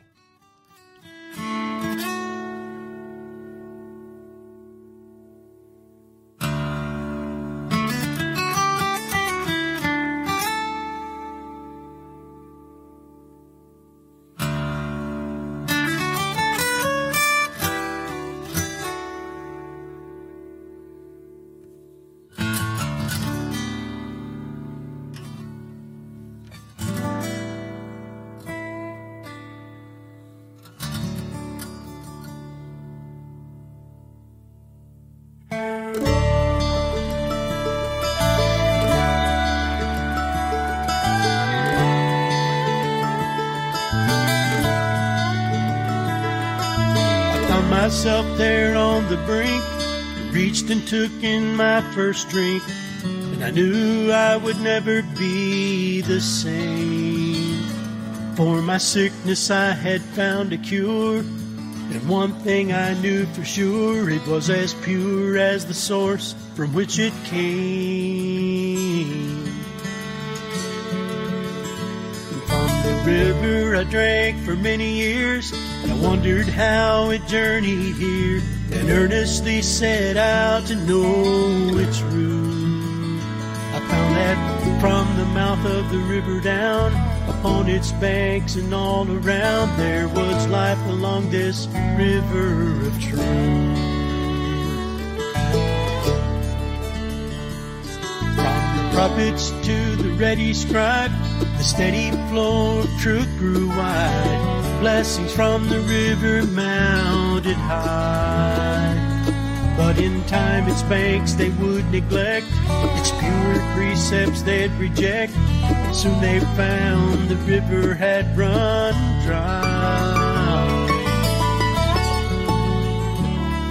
Took in my first drink, and I knew I would never be the same. For my sickness, I had found a cure. And one thing I knew for sure, it was as pure as the source from which it came. From the river I drank for many years, and I wondered how it journeyed here, and earnestly set out to know its route. I found that from the mouth of the river down, upon its banks and all around, there was life along this river of truth. Prophets to the ready scribe, the steady flow of truth grew wide. Blessings from the river mounted high. But in time its banks they would neglect, its pure precepts they'd reject. Soon they found the river had run dry.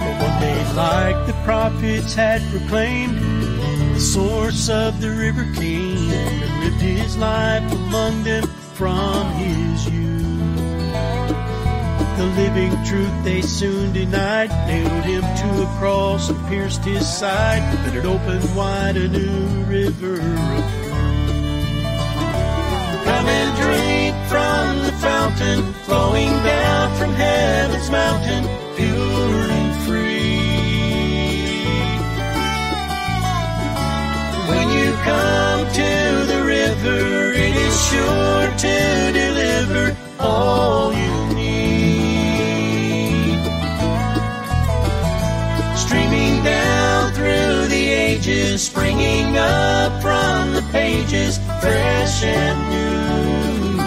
But one day, like the prophets had proclaimed, the source of the river came and lived his life among them from his youth. The living truth they soon denied, nailed him to a cross and pierced his side, but it opened wide a new river Come and drink from the fountain flowing down from heaven's mountain, pure and free. When you come to the river, it is sure to deliver all you ages, springing up from the pages, fresh and new.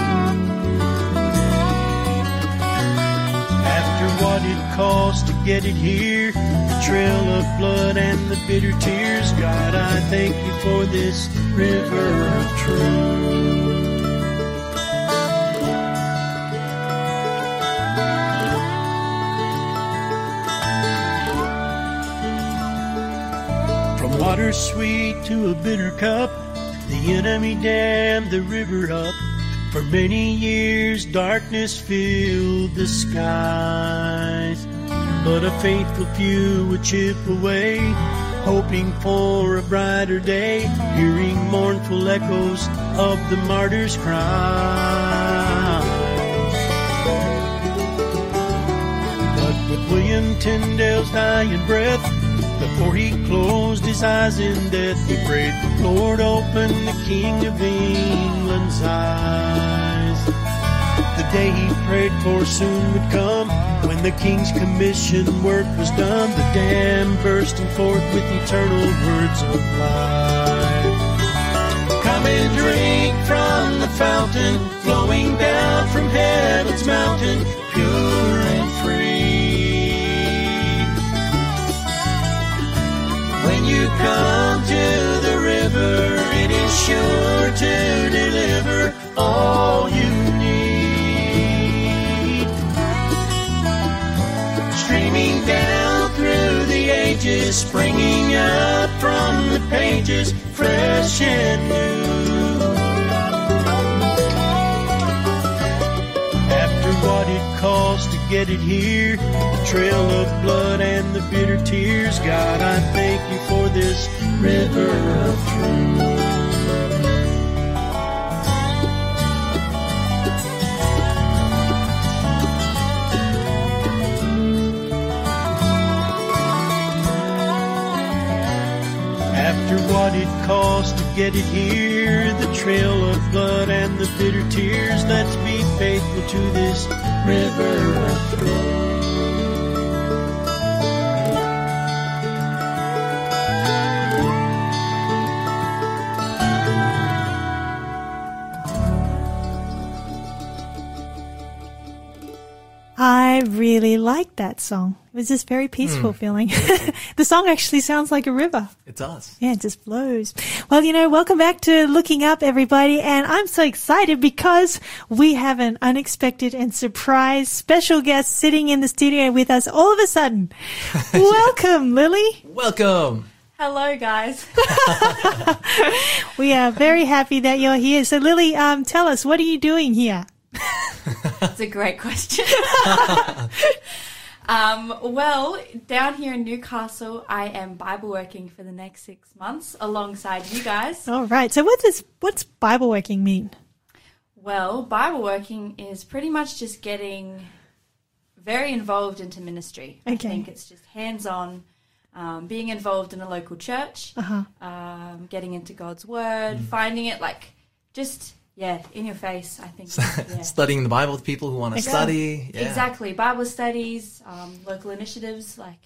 After what it cost to get it here, the trail of blood and the bitter tears, God, I thank you for this river of truth. Water sweet to a bitter cup, the enemy dammed the river up. For many years, darkness filled the skies. But a faithful few would chip away, hoping for a brighter day, hearing mournful echoes of the martyr's cry. But with William Tyndale's dying breath, before he closed his eyes in death, he prayed, Lord, open the King of England's eyes. The day he prayed for soon would come, when the King's commission work was done, the dam bursting forth with eternal words of life. Come and drink from the fountain, flowing down from heaven's mountain, pure come to the river, it is sure to deliver all you need. Streaming down through the ages, springing up from the pages, fresh and new. After what it cost to get it here, the trail of blood and the bitter tears, God, I this river of. After what it cost to get it here, the trail of blood and the bitter tears, let's be faithful to this river of truth. Liked that song. It was just very peaceful feeling. (laughs) the song actually sounds like a river. It does. Yeah, it just flows. Well, you know, welcome back to Looking Up, everybody. And I'm so excited because we have an unexpected and surprise special guest sitting in the studio with us all of a sudden. (laughs) welcome, Lily. Welcome. Hello, guys. (laughs) We are very happy that you're here. So, Lily, um, tell us, what are you doing here? That's a great question. (laughs) um, well, down here in Newcastle, I am Bible working for the next six months alongside you guys. All right. So, what does what's Bible working mean? Well, Bible working is pretty much just getting very involved into ministry. I think it's just hands on, um, being involved in a local church, Uh-huh. um, getting into God's Word, finding it like just, yeah, in your face, I think. (laughs) yeah. Studying the Bible with people who want to study. Yeah. Exactly. Bible studies, um, local initiatives like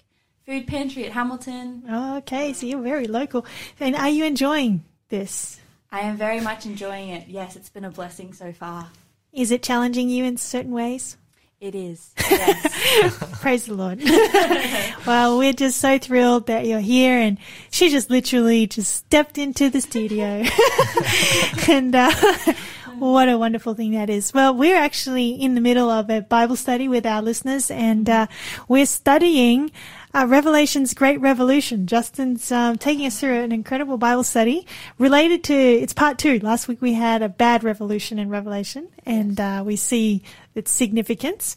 Food Pantry at Hamilton. Okay, so you're very local. And are you enjoying this? I am very much enjoying it. Yes, it's been a blessing so far. Is it challenging you in certain ways? It is. (laughs) Yes. Praise the Lord. (laughs) well, we're just so thrilled that you're here and she just literally just stepped into the studio. (laughs) and uh, what a wonderful thing that is. Well, we're actually in the middle of a Bible study with our listeners and uh, we're studying uh, Revelation's Great Revolution. Justin's um, taking us through an incredible Bible study related to, it's part two. Last week we had a bad revolution in Revelation and uh, we see its significance.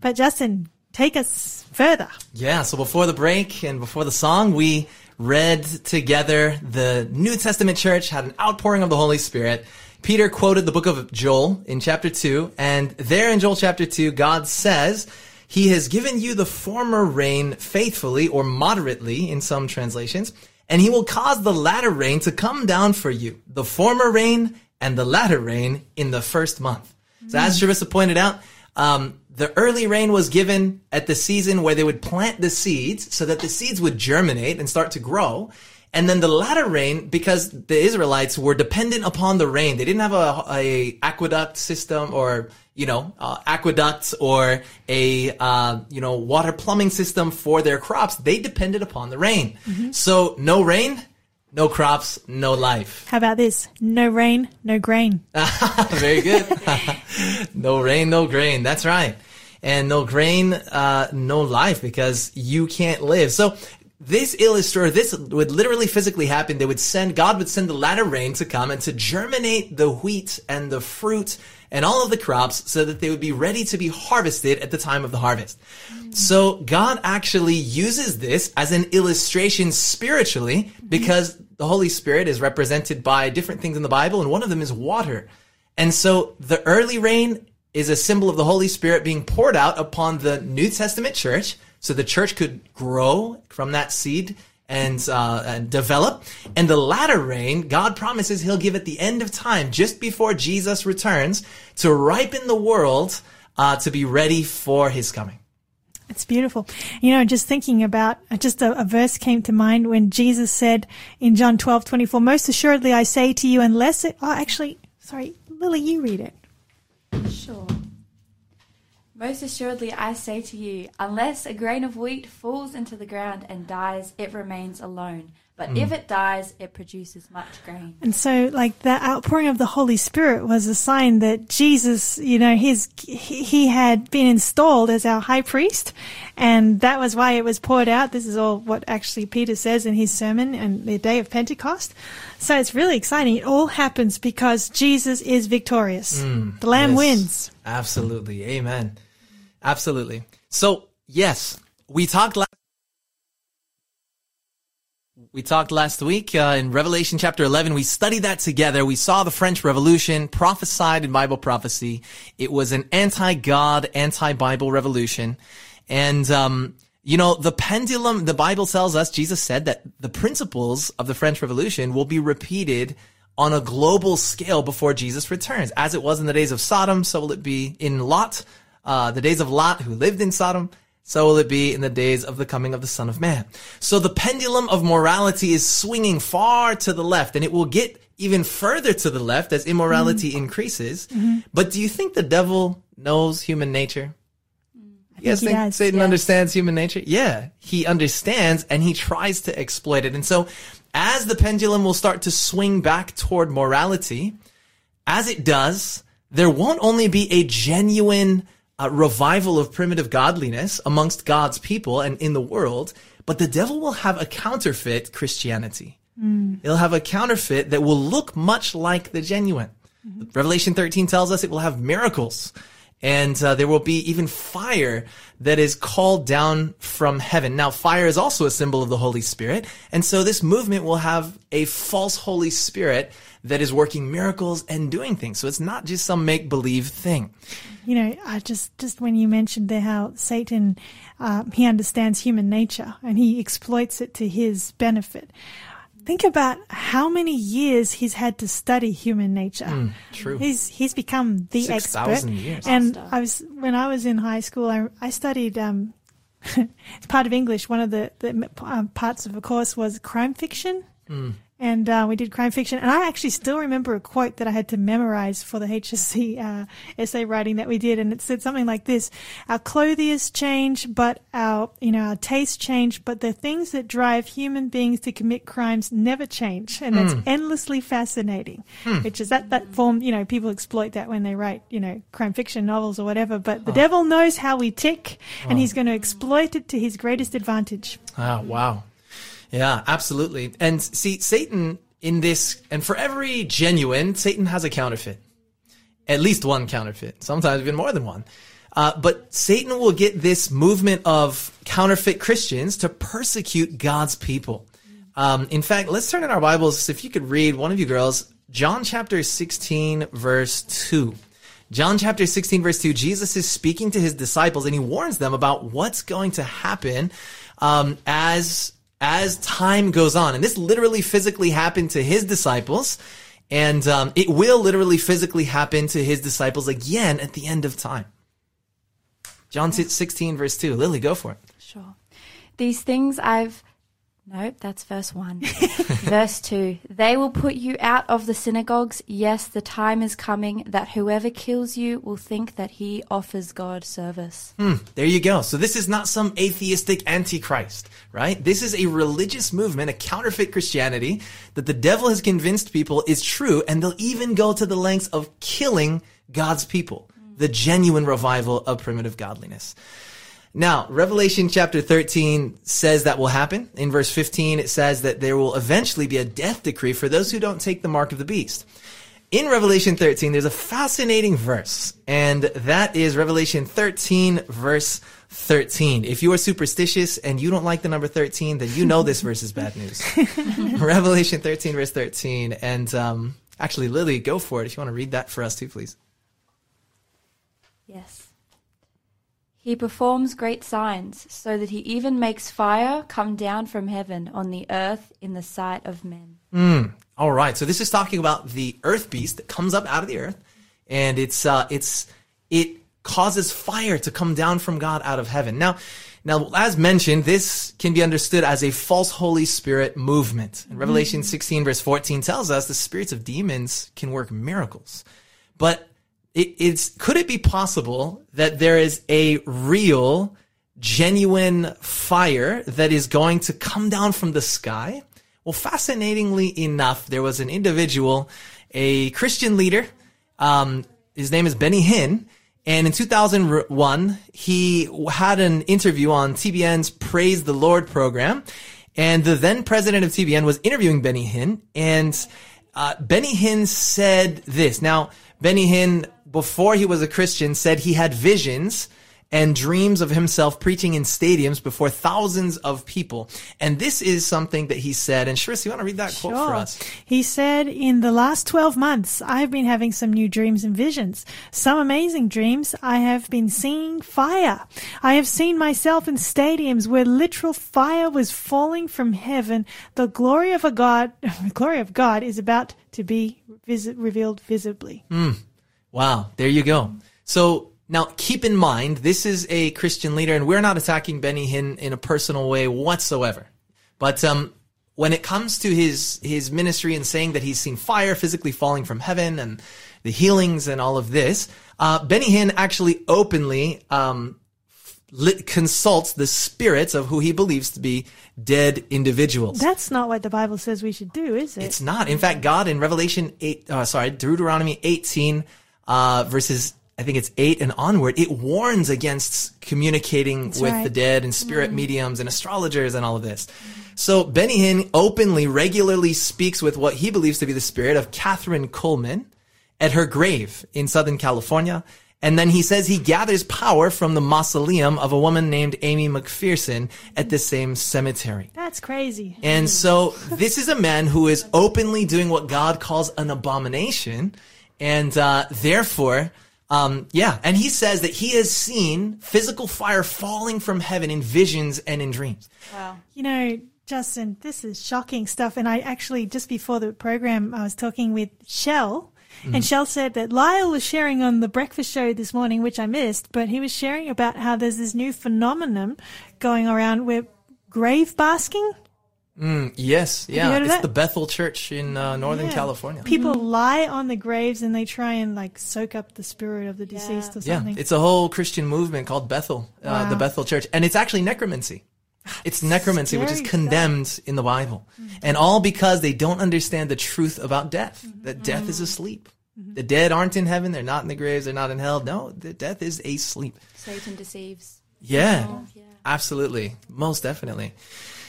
But Justin, take us further. Yeah, so before the break and before the song, we read together the New Testament church had an outpouring of the Holy Spirit. Peter quoted the book of Joel in chapter 2, and there in Joel chapter 2, God says, He has given you the former rain faithfully or moderately in some translations, and He will cause the latter rain to come down for you, the former rain and the latter rain in the first month. So as Sharissa pointed out, um, the early rain was given at the season where they would plant the seeds so that the seeds would germinate and start to grow. And then the latter rain, because the Israelites were dependent upon the rain, they didn't have a, a aqueduct system or, you know, uh, aqueducts or a, uh, you know, water plumbing system for their crops. They depended upon the rain. So no rain, no crops, no life. How about this? No rain, no grain. (laughs) Very good. (laughs) no rain, no grain. That's right. And no grain, uh, no life because you can't live. So this illustrator, this would literally physically happen. They would send, God would send the latter rain to come and to germinate the wheat and the fruit and all of the crops so that they would be ready to be harvested at the time of the harvest. Mm. So God actually uses this as an illustration spiritually mm-hmm. because the Holy Spirit is represented by different things in the Bible and one of them is water. And so the early rain is a symbol of the Holy Spirit being poured out upon the New Testament church so the church could grow from that seed and, uh, and develop. And the latter rain, God promises he'll give at the end of time, just before Jesus returns, to ripen the world uh, to be ready for his coming. It's beautiful. You know, just thinking about uh, just a, a verse came to mind when Jesus said in John twelve twenty four, most assuredly I say to you, unless it, oh, actually, sorry, Lily, you read it. Sure. Most assuredly, I say to you, unless a grain of wheat falls into the ground and dies, it remains alone. But hmm. if it dies, it produces much grain. And so, like, the outpouring of the Holy Spirit was a sign that Jesus, you know, his, he he had been installed as our high priest. And that was why it was poured out. This is all what actually Peter says in his sermon and the day of Pentecost. So it's really exciting. It all happens because Jesus is victorious. Hmm. the Lamb Yes. wins. Absolutely. Amen. Absolutely. So, yes, we talked last we talked last week uh, in Revelation chapter 11. We studied that together. We saw the French Revolution prophesied in Bible prophecy. It was an anti-God, anti-Bible revolution. And, um, you know, the pendulum, the Bible tells us, Jesus said that the principles of the French Revolution will be repeated on a global scale before Jesus returns. As it was in the days of Sodom, so will it be in Lot, uh, the days of Lot who lived in Sodom. So will it be in the days of the coming of the Son of Man. So the pendulum of morality is swinging far to the left and it will get even further to the left as immorality mm-hmm. increases. Mm-hmm. But do you think the devil knows human nature? Mm. You guys he think does, Satan yes. understands human nature? Yeah, he understands and he tries to exploit it. And so as the pendulum will start to swing back toward morality, as it does, there won't only be a genuine uh, revival of primitive godliness amongst God's people and in the world, but the devil will have a counterfeit Christianity. It'll have a counterfeit that will look much like the genuine. Revelation 13 tells us it will have miracles and uh, there will be even fire that is called down from heaven. Now, fire is also a symbol of the Holy Spirit, and so this movement will have a false Holy Spirit that is working miracles and doing things. So it's not just some make believe thing. You know, I just just when you mentioned there how Satan um, he understands human nature and he exploits it to his benefit. Think about how many years he's had to study human nature. Hmm, true. He's he's become the Six expert. thousand years. And I was when I was in high school, I, I studied. Um, (laughs) it's part of English. One of the, the um, parts of a course was crime fiction. And uh, we did crime fiction, and I actually still remember a quote that I had to memorize for the HSC uh, essay writing that we did, and it said something like this: "Our clothes change, but our you know our tastes change, but the things that drive human beings to commit crimes never change, and that's endlessly fascinating." Which is that that form you know people exploit that when they write you know crime fiction novels or whatever, but the devil knows how we tick, and he's going to exploit it to his greatest advantage. Ah, wow. Yeah, absolutely. And see, Satan in this, and for every genuine, Satan has a counterfeit. At least one counterfeit, sometimes even more than one. Uh, but Satan will get this movement of counterfeit Christians to persecute God's people. Um, in fact, let's turn in our Bibles. If you could read, one of you girls, John chapter 16, verse 2. John chapter 16, verse 2, Jesus is speaking to his disciples and he warns them about what's going to happen um, as as time goes on. And this literally physically happened to his disciples. And um, it will literally physically happen to his disciples again at the end of time. John 16, verse 2. Lily, go for it. Sure. These things I've. Nope, that's verse 1. (laughs) verse 2. They will put you out of the synagogues. Yes, the time is coming that whoever kills you will think that he offers God service. Hmm, there you go. So this is not some atheistic antichrist, right? This is a religious movement, a counterfeit Christianity that the devil has convinced people is true, and they'll even go to the lengths of killing God's people. Hmm. The genuine revival of primitive godliness. Now, Revelation chapter 13 says that will happen. In verse 15, it says that there will eventually be a death decree for those who don't take the mark of the beast. In Revelation 13, there's a fascinating verse, and that is Revelation 13, verse 13. If you are superstitious and you don't like the number 13, then you know this verse is bad news. (laughs) Revelation 13, verse 13. And um, actually, Lily, go for it if you want to read that for us too, please. Yes. He performs great signs, so that he even makes fire come down from heaven on the earth in the sight of men. All right. So this is talking about the earth beast that comes up out of the earth, and it's uh, it's it causes fire to come down from God out of heaven. Now, now as mentioned, this can be understood as a false Holy Spirit movement. And Revelation 16 verse 14 tells us the spirits of demons can work miracles, but it, it's could it be possible that there is a real genuine fire that is going to come down from the sky? Well fascinatingly enough there was an individual a christian leader um, his name is benny hinn and in 2001 he had an interview on tbn's praise the lord program and the then president of tbn was interviewing benny hinn and uh, benny hinn said this. Now benny hinn before he was a Christian, said he had visions and dreams of himself preaching in stadiums before thousands of people. And this is something that he said. And Shris, you want to read that quote for us? He said, In the last 12 months, I've been having some new dreams and visions. Some amazing dreams. I have been seeing fire. I have seen myself in stadiums where literal fire was falling from heaven. The glory of a God, (laughs) the glory of God is about to be revealed visibly. Hmm. Wow, there you go. So now keep in mind, this is a Christian leader, and we're not attacking Benny Hinn in a personal way whatsoever. But um, when it comes to his his ministry and saying that he's seen fire physically falling from heaven and the healings and all of this, uh, Benny Hinn actually openly um, consults the spirits of who he believes to be dead individuals. That's not what the Bible says we should do, is it? It's not. In fact, God in Revelation 8, uh, sorry, Deuteronomy 18, uh, verses I think it's eight and onward, it warns against communicating with right. the dead and spirit mediums and astrologers and all of this. So Benny Hinn openly, regularly speaks with what he believes to be the spirit of Kathryn Kuhlman at her grave in Southern California. And then he says he gathers power from the mausoleum of a woman named Aimee McPherson at the same cemetery. That's crazy. And so this is a man who is openly doing what God calls an abomination. And uh, therefore, um, yeah, and he says that he has seen physical fire falling from heaven in visions and in dreams. Wow. You know, Justin, this is shocking stuff. And I actually, just before the program, I was talking with Shell. Mm-hmm. And Shell said that Lyle was sharing on the breakfast show this morning, which I missed, but he was sharing about how there's this new phenomenon going around where grave basking, Mm, yes, yeah, heard of it's that? the Bethel Church in uh, oh, Northern Yeah. California. people mm-hmm. lie on the graves and they try and like soak up the spirit of the deceased or Yeah, it's a whole Christian movement called Bethel, uh, the Bethel Church, and it's actually necromancy. It's necromancy, which is scary condemned in the Bible, mm-hmm. and all because they don't understand the truth about death. Mm-hmm. That death is asleep. The dead aren't in heaven; they're not in the graves; they're not in hell. No, the death is asleep. Satan deceives. Yeah, yeah. absolutely, most definitely.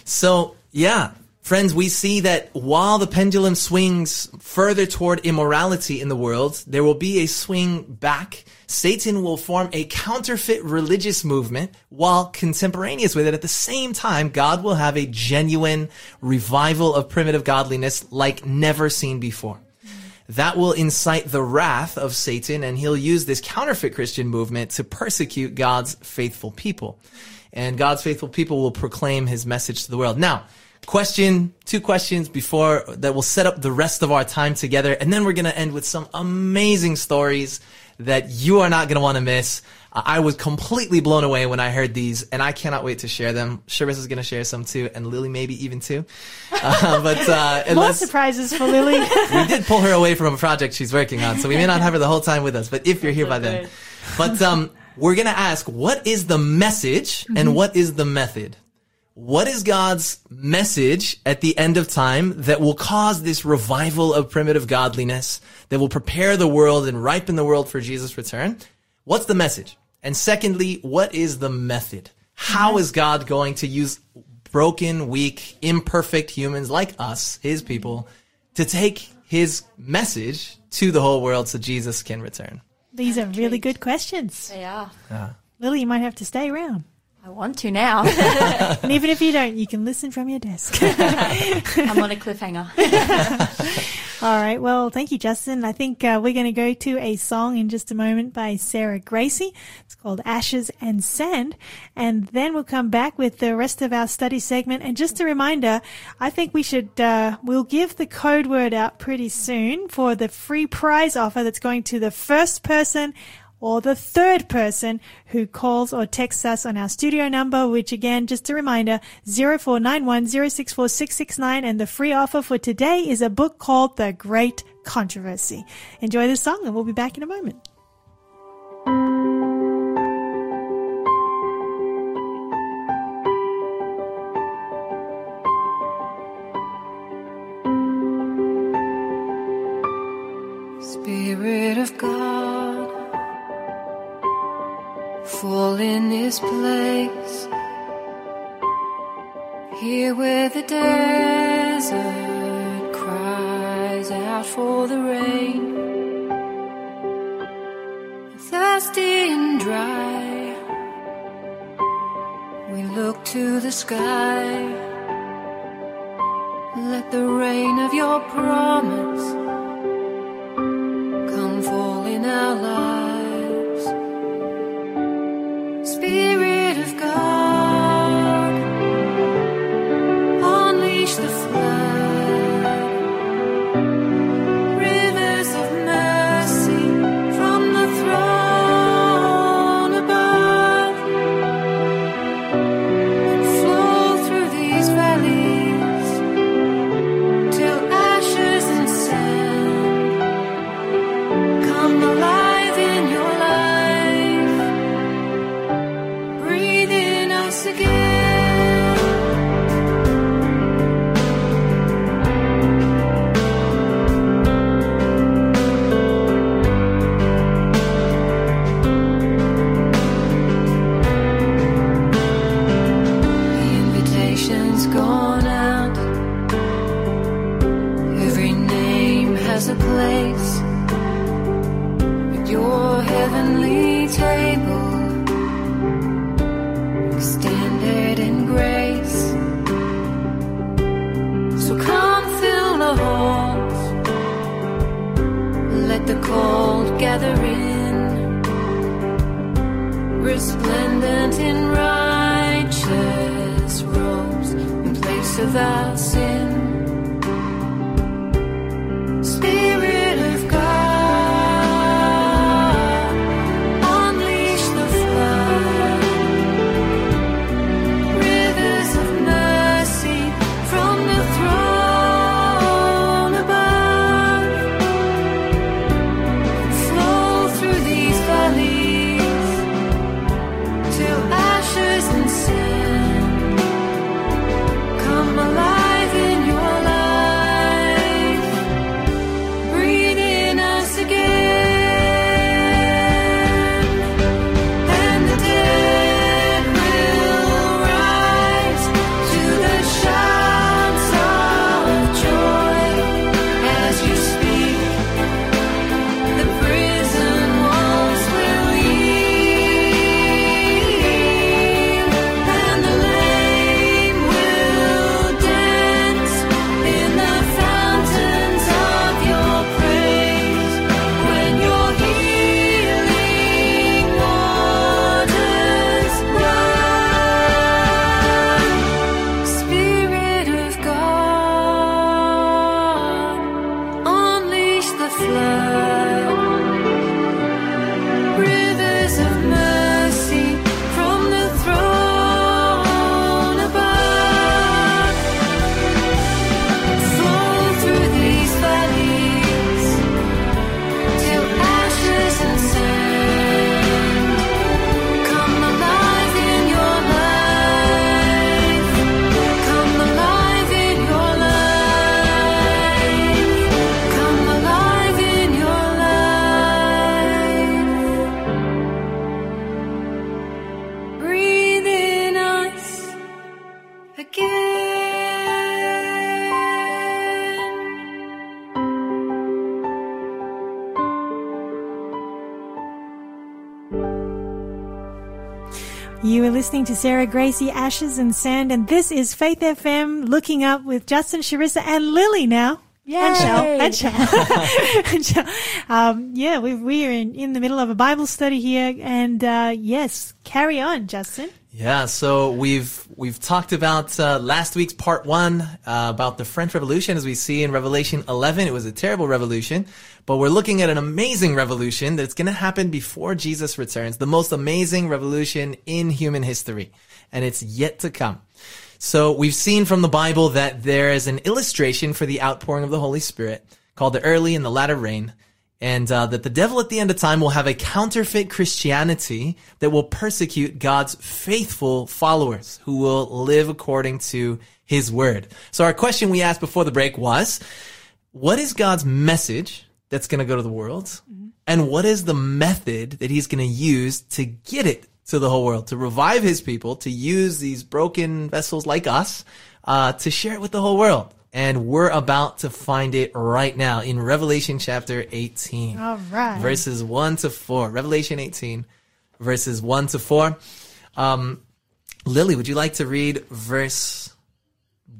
So, yeah, friends, we see that while the pendulum swings further toward immorality in the world, there will be a swing back. Satan will form a counterfeit religious movement while contemporaneous with it at the same time, God will have a genuine revival of primitive godliness like never seen before that will incite the wrath of Satan and he'll use this counterfeit Christian movement to persecute God's faithful people. And God's faithful people will proclaim his message to the world. Now, question, two questions before that will set up the rest of our time together. And then we're going to end with some amazing stories that you are not going to want to miss. Uh, I was completely blown away when I heard these and I cannot wait to share them. Shiris is going to share some too and Lily maybe even too. (laughs) Uh, but, uh, More unless, surprises for Lily. (laughs) we did pull her away from a project she's working on, so we may not have her the whole time with us. But if you're here by then, but um, we're gonna ask, what is the message and what is the method? What is God's message at the end of time that will cause this revival of primitive godliness that will prepare the world and ripen the world for Jesus' return? What's the message? And secondly, what is the method? How mm-hmm. is God going to use broken, weak, imperfect humans like us, his people, to take his message to the whole world so Jesus can return? These are really good questions. They are. Lily, you might have to stay around. I want to now. (laughs) And even if you don't, you can listen from your desk. (laughs) I'm on a cliffhanger. (laughs) All right. Well, thank you, Justin. I think uh, we're going to go to a song in just a moment by Sarah Gracie. It's called Ashes and Sand. And then we'll come back with the rest of our study segment. And just a reminder, I think we should, uh, we'll give the code word out pretty soon for the free prize offer that's going to the first person or the third person who calls or texts us on our studio number, which again, just a reminder, 0491 064 669. And the free offer for today is a book called The Great Controversy. Enjoy the song and we'll be back in a moment. Spirit of God, fall in this place. Here where the desert cries out for the rain. Thirsty and dry, we look to the sky. Let the rain of your promise come fall in our lives. Spirit of God, You are listening to Sarah Gracie, Ashes and Sand, and this is Faith FM looking up with Justin, Sharissa, and Lily now. And Shell. And Shell. (laughs) And Shell. Um, yeah, we, we are in, in the middle of a Bible study here, and uh, yes, carry on, Justin. Yeah, so we've we've talked about uh, last week's part one uh, about the French Revolution, as we see in Revelation 11. It was a terrible revolution, but we're looking at an amazing revolution that's going to happen before Jesus returns, the most amazing revolution in human history, and it's yet to come. So we've seen from the Bible that there is an illustration for the outpouring of the Holy Spirit called the early and the latter rain and uh, that the devil at the end of time will have a counterfeit Christianity that will persecute God's faithful followers who will live according to his word. So our question we asked before the break was, what is God's message that's going to go to the world? And what is the method that he's going to use to get it to the whole world, to revive his people, to use these broken vessels like us, uh, to share it with the whole world? And we're about to find it right now in Revelation chapter 18. All right. Verses 1 to 4. Revelation 18, verses 1 to 4. Um, Lily, would you like to read verse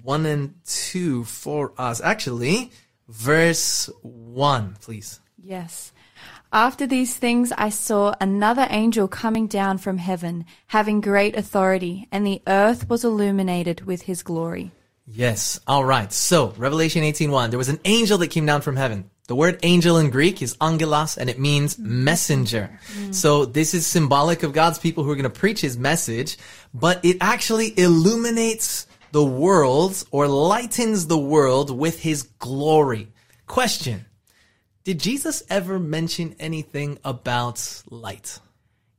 1 and 2 for us? Actually, verse 1, please. Yes. After these things, I saw another angel coming down from heaven, having great authority, and the earth was illuminated with his glory. Yes. All right. So, Revelation 18:1. There was an angel that came down from heaven. The word angel in Greek is angelos and it means messenger. Mm-hmm. So, this is symbolic of God's people who are going to preach his message, but it actually illuminates the world or lightens the world with his glory. Question. Did Jesus ever mention anything about light?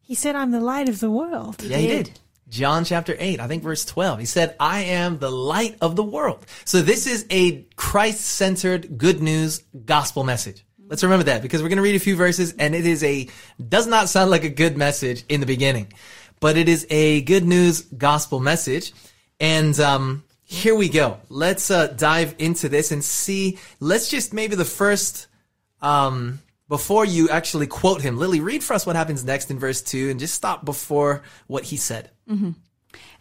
He said, I'm the light of the world. Yeah, he did. John chapter 8, I think verse 12. He said, I am the light of the world. So this is a Christ-centered good news gospel message. Let's remember that because we're going to read a few verses and it is a, does not sound like a good message in the beginning, but it is a good news gospel message. And, um, here we go. Let's, uh, dive into this and see, let's just maybe the first um, before you actually quote him, Lily, read for us what happens next in verse 2 and just stop before what he said.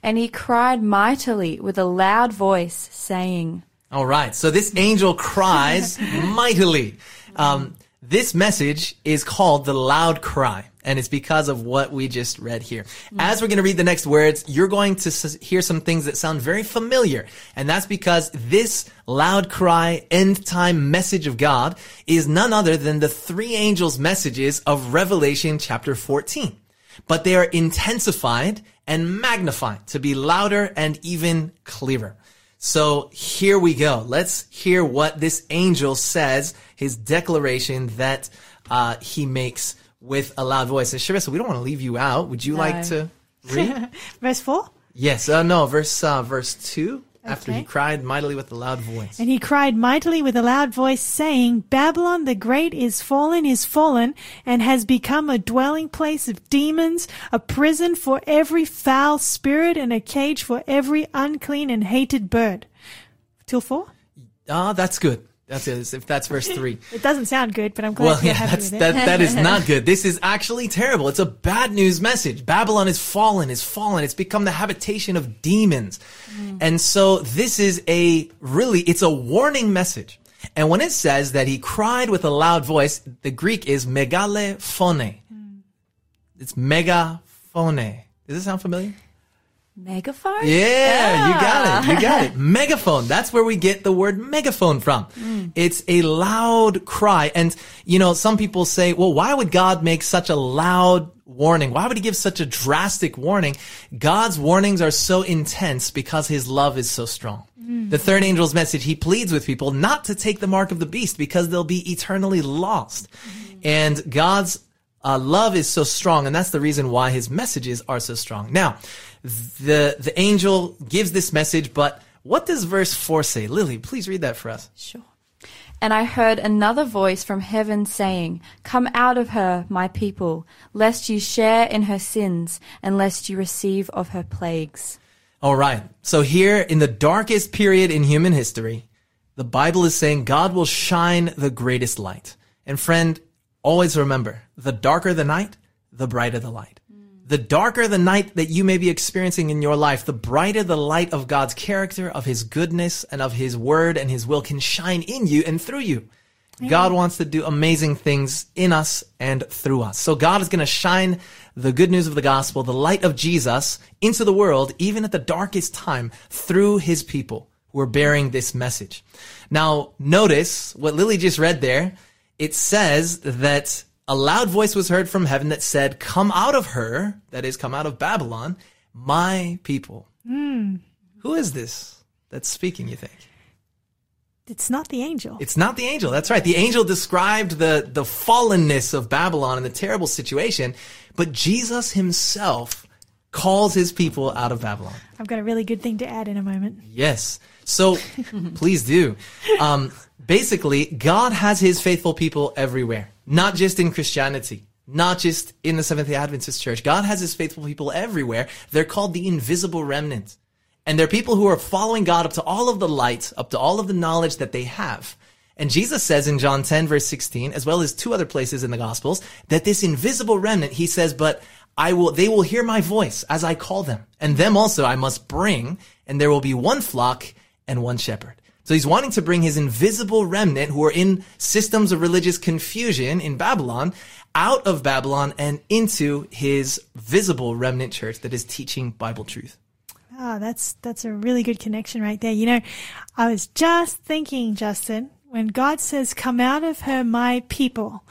And he cried mightily with a loud voice, saying, All right. So this angel cries (laughs) mightily. Um, this message is called the loud cry. And it's because of what we just read here. As we're going to read the next words, you're going to s- hear some things that sound very familiar. And that's because this loud cry end time message of God is none other than the three angels' messages of Revelation chapter 14. But they are intensified and magnified to be louder and even clearer. So here we go. Let's hear what this angel says, his declaration that uh, he makes with a loud voice. And Sharissa, we don't want to leave you out. Would you like to (laughs) read? Verse 4. yes. Uh, no, verse uh, verse two. After he cried mightily with a loud voice. And he cried mightily with a loud voice, saying, Babylon the great is fallen, is fallen, and has become a dwelling place of demons, a prison for every foul spirit, and a cage for every unclean and hated bird. Till four? Ah, that's good. That's. If that's verse three. (laughs) It doesn't sound good, but I'm glad Well, you're yeah, happy that's, with it. that, that is (laughs) not good. This is actually terrible. It's a bad news message. Babylon is fallen, is fallen. It's become the habitation of demons. Mm. And so this is a really, it's a warning message. And when it says that he cried with a loud voice, the Greek is megalephone. Mm. It's megaphone. Does this sound familiar? Megaphone? Yeah, you got it. You got it. Ah. (laughs) Megaphone. That's where we get the word megaphone from. Mm. It's a loud cry. And, you know, some people say, well, why would God make such a loud warning? Why would he give such a drastic warning? God's warnings are so intense because his love is so strong. Mm. The third angel's message, he pleads with people not to take the mark of the beast because they'll be eternally lost. Mm. And God's uh, love is so strong, and that's the reason why his messages are so strong. Now, the the angel gives this message, but what does verse four say? Lily, please read that for us. Sure. And I heard another voice from heaven saying, Come out of her, my people, lest you share in her sins, and lest you receive of her plagues. All right. So here, in the darkest period in human history, the Bible is saying God will shine the greatest light. And friend, always remember, the darker the night, the brighter the light. The darker the night that you may be experiencing in your life, the brighter the light of God's character, of His goodness, and of His word and His will can shine in you and through you. God wants to do amazing things in us and through us. So God is going to shine the good news of the gospel, the light of Jesus into the world, even at the darkest time through his people who are bearing this message. Now, notice what Lily just read there. It says that a loud voice was heard from heaven that said, come out of her, that is, come out of Babylon, my people. Who is this that's speaking, you think? It's not the angel. It's not the angel. That's right. The angel described the, the fallenness of Babylon and the terrible situation, but Jesus himself calls his people out of Babylon. I've got a really good thing to add in a moment. Yes. So (laughs) please do. Um, basically, God has his faithful people everywhere, not just in Christianity, not just in the Seventh day Adventist church. God has his faithful people everywhere. They're called the invisible remnant. And they're people who are following God up to all of the light, up to all of the knowledge that they have. And Jesus says in John 10 verse 16, as well as two other places in the Gospels, that this invisible remnant, he says, but I will, they will hear my voice as I call them. And them also I must bring, and there will be one flock and one shepherd. So he's wanting to bring his invisible remnant who are in systems of religious confusion in Babylon out of Babylon and into his visible remnant church that is teaching Bible truth. Oh, that's that's a really good connection right there. You know, I was just thinking, Justin, when God says, "Come out of her, my people,"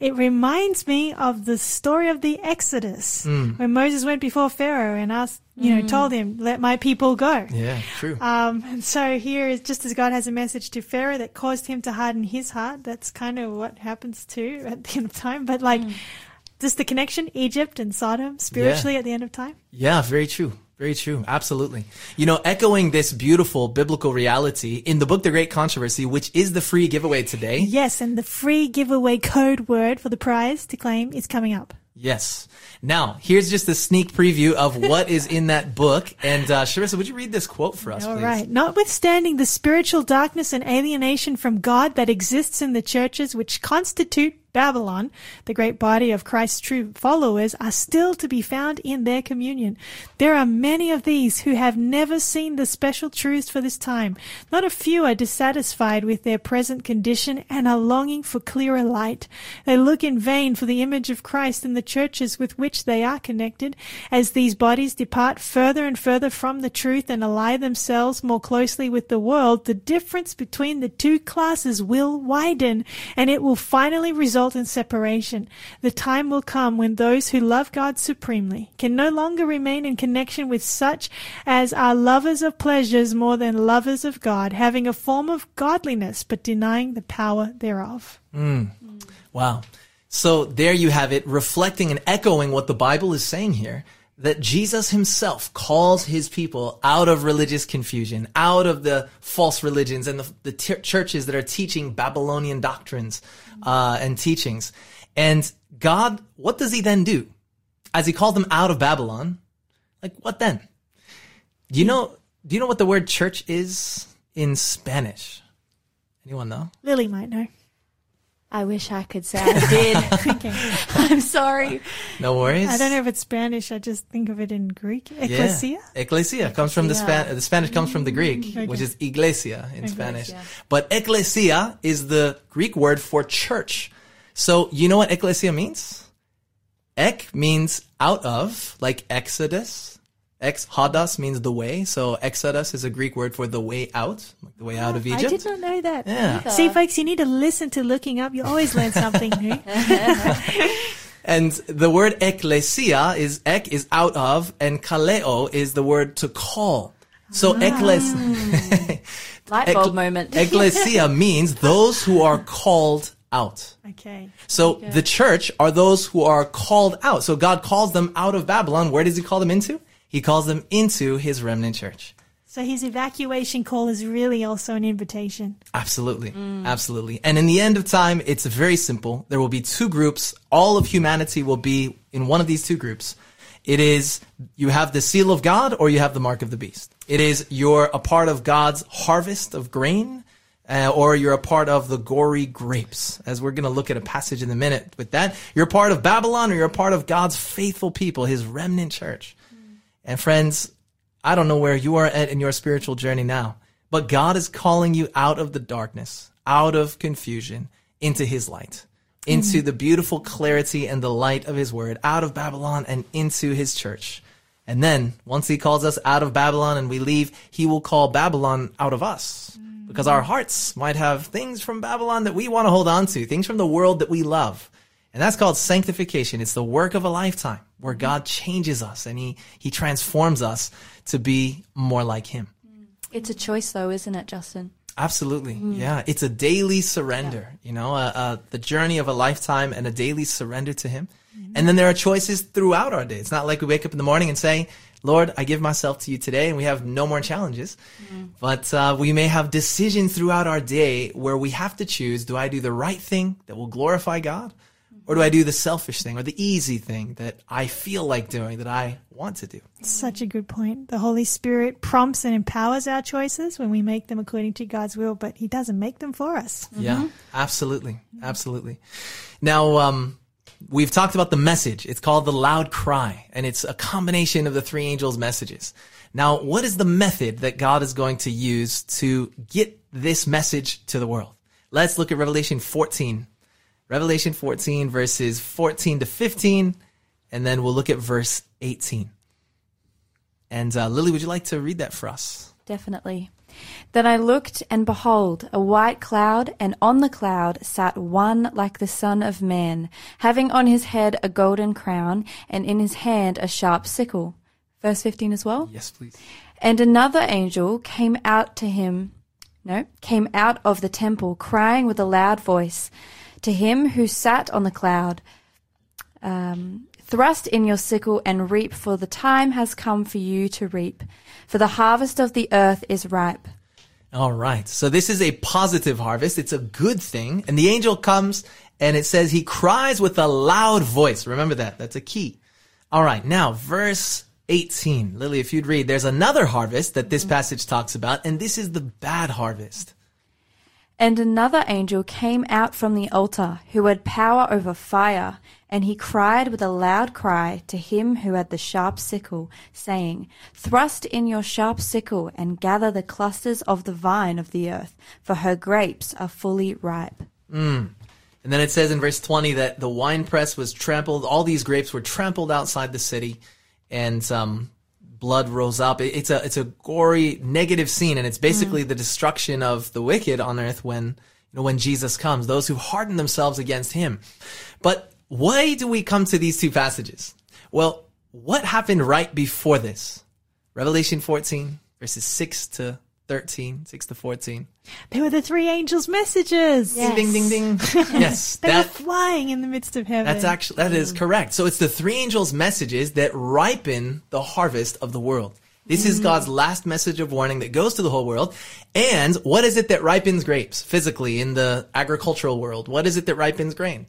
it reminds me of the story of the Exodus, hmm. when Moses went before Pharaoh and asked, you know, told him, "Let my people go." Yeah, true. Um, and so here is just as God has a message to Pharaoh that caused him to harden his heart. That's kind of what happens too at the end of time. But like, just the connection, Egypt and Sodom spiritually at the end of time. Yeah, very true. Very true. Absolutely. You know, echoing this beautiful biblical reality in the book, The Great Controversy, which is the free giveaway today. Yes, and the free giveaway code word for the prize to claim is coming up. Yes. Now, here's just a sneak preview of what is in that book. And uh, Sharissa, would you read this quote for us, All please? right. Notwithstanding the spiritual darkness and alienation from God that exists in the churches which constitute Babylon, the great body of Christ's true followers, are still to be found in their communion. There are many of these who have never seen the special truths for this time. Not a few are dissatisfied with their present condition and are longing for clearer light. They look in vain for the image of Christ in the churches with which they are connected. As these bodies depart further and further from the truth and ally themselves more closely with the world, the difference between the two classes will widen and it will finally result in separation. The time will come when those who love God supremely can no longer remain in connection with such as are lovers of pleasures more than lovers of God, having a form of godliness but denying the power thereof. Mm. Wow. So there you have it, reflecting and echoing what the Bible is saying here. That Jesus himself calls his people out of religious confusion, out of the false religions and the, the t- churches that are teaching Babylonian doctrines uh, and teachings. And God, what does he then do? As he calls them out of Babylon, like what then? Do you know? Do you know what the word church is in Spanish? Anyone know? Lily might know. I wish I could say I did. Okay. (laughs) (laughs) I'm sorry. No worries. I don't know if it's Spanish. I just think of it in Greek. Ecclesia? Yeah. Ecclesia comes from the Span. The Spanish comes from the Greek, mm-hmm. Okay. which is iglesia in Spanish. But ecclesia is the Greek word for church. So you know what ecclesia means? Ek means out of, like Exodus. Ex hodos means the way. So Exodus is a Greek word for the way out, like the way out of Egypt. I did not know that. Yeah. See, folks, you need to listen to looking up. You always learn something new. (laughs) And the word ecclesia is ek is out of, and kaleo is the word to call. So ah. ecclesia. (laughs) Light bulb moment. (laughs) Ecclesia means those who are called out. Okay. So the church are those who are called out. So God calls them out of Babylon. Where does he call them into? He calls them into his remnant church. So his evacuation call is really also an invitation. Absolutely. Absolutely. And in the end of time, it's very simple. There will be two groups. All of humanity will be in one of these two groups. It is you have the seal of God or you have the mark of the beast. It is you're a part of God's harvest of grain uh, or you're a part of the gory grapes. As we're going to look at a passage in a minute with that, you're a part of Babylon or you're a part of God's faithful people, his remnant church. And friends, I don't know where you are at in your spiritual journey now, but God is calling you out of the darkness, out of confusion, into his light, into mm-hmm. the beautiful clarity and the light of his word, out of Babylon and into his church. And then once he calls us out of Babylon and we leave, he will call Babylon out of us because mm-hmm. our hearts might have things from Babylon that we want to hold on to, things from the world that we love. And that's called sanctification. It's the work of a lifetime where God changes us and he, he transforms us to be more like him. It's a choice, though, isn't it, Justin? Absolutely. Yeah. It's a daily surrender, you know, uh, uh, the journey of a lifetime and a daily surrender to him. And then there are choices throughout our day. It's not like we wake up in the morning and say, Lord, I give myself to you today and we have no more challenges. But uh, we may have decisions throughout our day where we have to choose, do I do the right thing that will glorify God? Or do I do the selfish thing or the easy thing that I feel like doing, that I want to do? Such a good point. The Holy Spirit prompts and empowers our choices when we make them according to God's will, but He doesn't make them for us. Yeah, absolutely. Absolutely. Now, um, we've talked about the message. It's called the loud cry, and it's a combination of the three angels' messages. Now, what is the method that God is going to use to get this message to the world? Let's look at Revelation 14. Revelation 14 verses 14 to 15, and then we'll look at verse 18. And uh, Lily, would you like to read that for us? Definitely. Then I looked, and behold, a white cloud, and on the cloud sat one like the Son of Man, having on his head a golden crown, and in his hand a sharp sickle. Verse 15 as well. Yes, please. And another angel came out to him, no, came out of the temple, crying with a loud voice to him who sat on the cloud, um, Thrust in your sickle and reap, for the time has come for you to reap, for the harvest of the earth is ripe. All right. So this is a positive harvest. It's a good thing. And the angel comes and it says he cries with a loud voice. Remember that. That's a key. All right. Now, verse 18. Lily, if you'd read, there's another harvest that this passage talks about, and this is the bad harvest. And another angel came out from the altar, who had power over fire, and he cried with a loud cry to him who had the sharp sickle, saying, Thrust in your sharp sickle, and gather the clusters of the vine of the earth, for her grapes are fully ripe. And then it says in verse 20 that the winepress was trampled, all these grapes were trampled outside the city, and um, blood rolls up. It- It's a it's a gory, negative scene, and it's basically mm. the destruction of the wicked on earth when you know when Jesus comes, those who harden themselves against him. But why do we come to these two passages? Well, what happened right before this? Revelation 14, verses 6 to 13, 6 to 14. They were the three angels' messages. Ding, ding, ding, ding. (laughs) yes, They that, were flying in the midst of heaven. That's actually that is correct. So it's the three angels' messages that ripen the harvest of the world. This is mm-hmm. God's last message of warning that goes to the whole world. And what is it that ripens grapes physically in the agricultural world? What is it that ripens grain?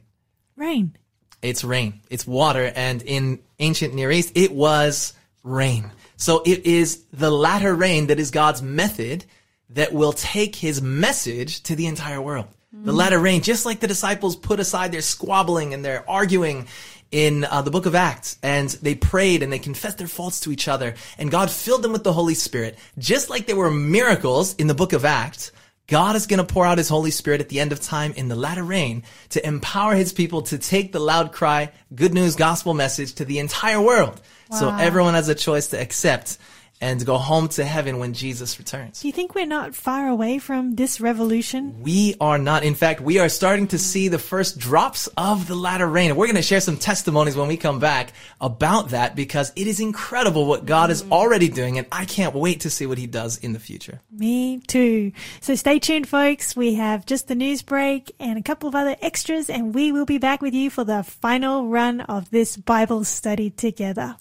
rain. It's rain. It's water. And in ancient Near East, it was rain. So it is the latter rain that is God's method that will take his message to the entire world. The latter rain, just like the disciples put aside their squabbling and their arguing in uh, the book of Acts, and they prayed and they confessed their faults to each other, and God filled them with the Holy Spirit. Just like there were miracles in the book of Acts, God is going to pour out his Holy Spirit at the end of time in the latter rain to empower his people to take the loud cry, good news gospel message to the entire world. So everyone has a choice to accept and go home to heaven when Jesus returns. Do you think we're not far away from this revolution? We are not. In fact, we are starting to see the first drops of the latter rain. And we're going to share some testimonies when we come back about that because it is incredible what God is mm. already doing. And I can't wait to see what he does in the future. Me too. So stay tuned, folks. We have just the news break and a couple of other extras, and we will be back with you for the final run of this Bible study together.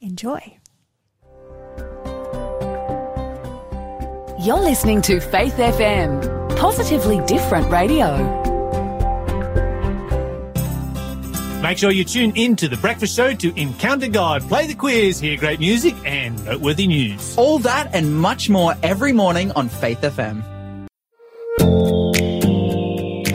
Enjoy. You're listening to Faith FM, positively different radio. Make sure you tune in to the breakfast show to encounter God, play the quiz, hear great music, and noteworthy news. All that and much more every morning on Faith FM.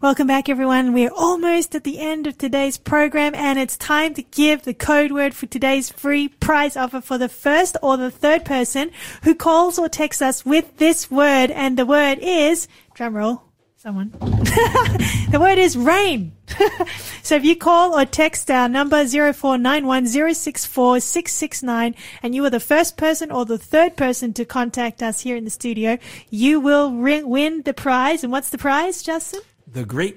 Welcome back, everyone. We're almost at the end of today's program, and it's time to give the code word for today's free prize offer for the first or the third person who calls or texts us with this word. And the word is, drumroll, someone. (laughs) the word is rain. (laughs) so if you call or text our number 0491064669 and you are the first person or the third person to contact us here in the studio, you will win the prize. And what's the prize, Justin? The great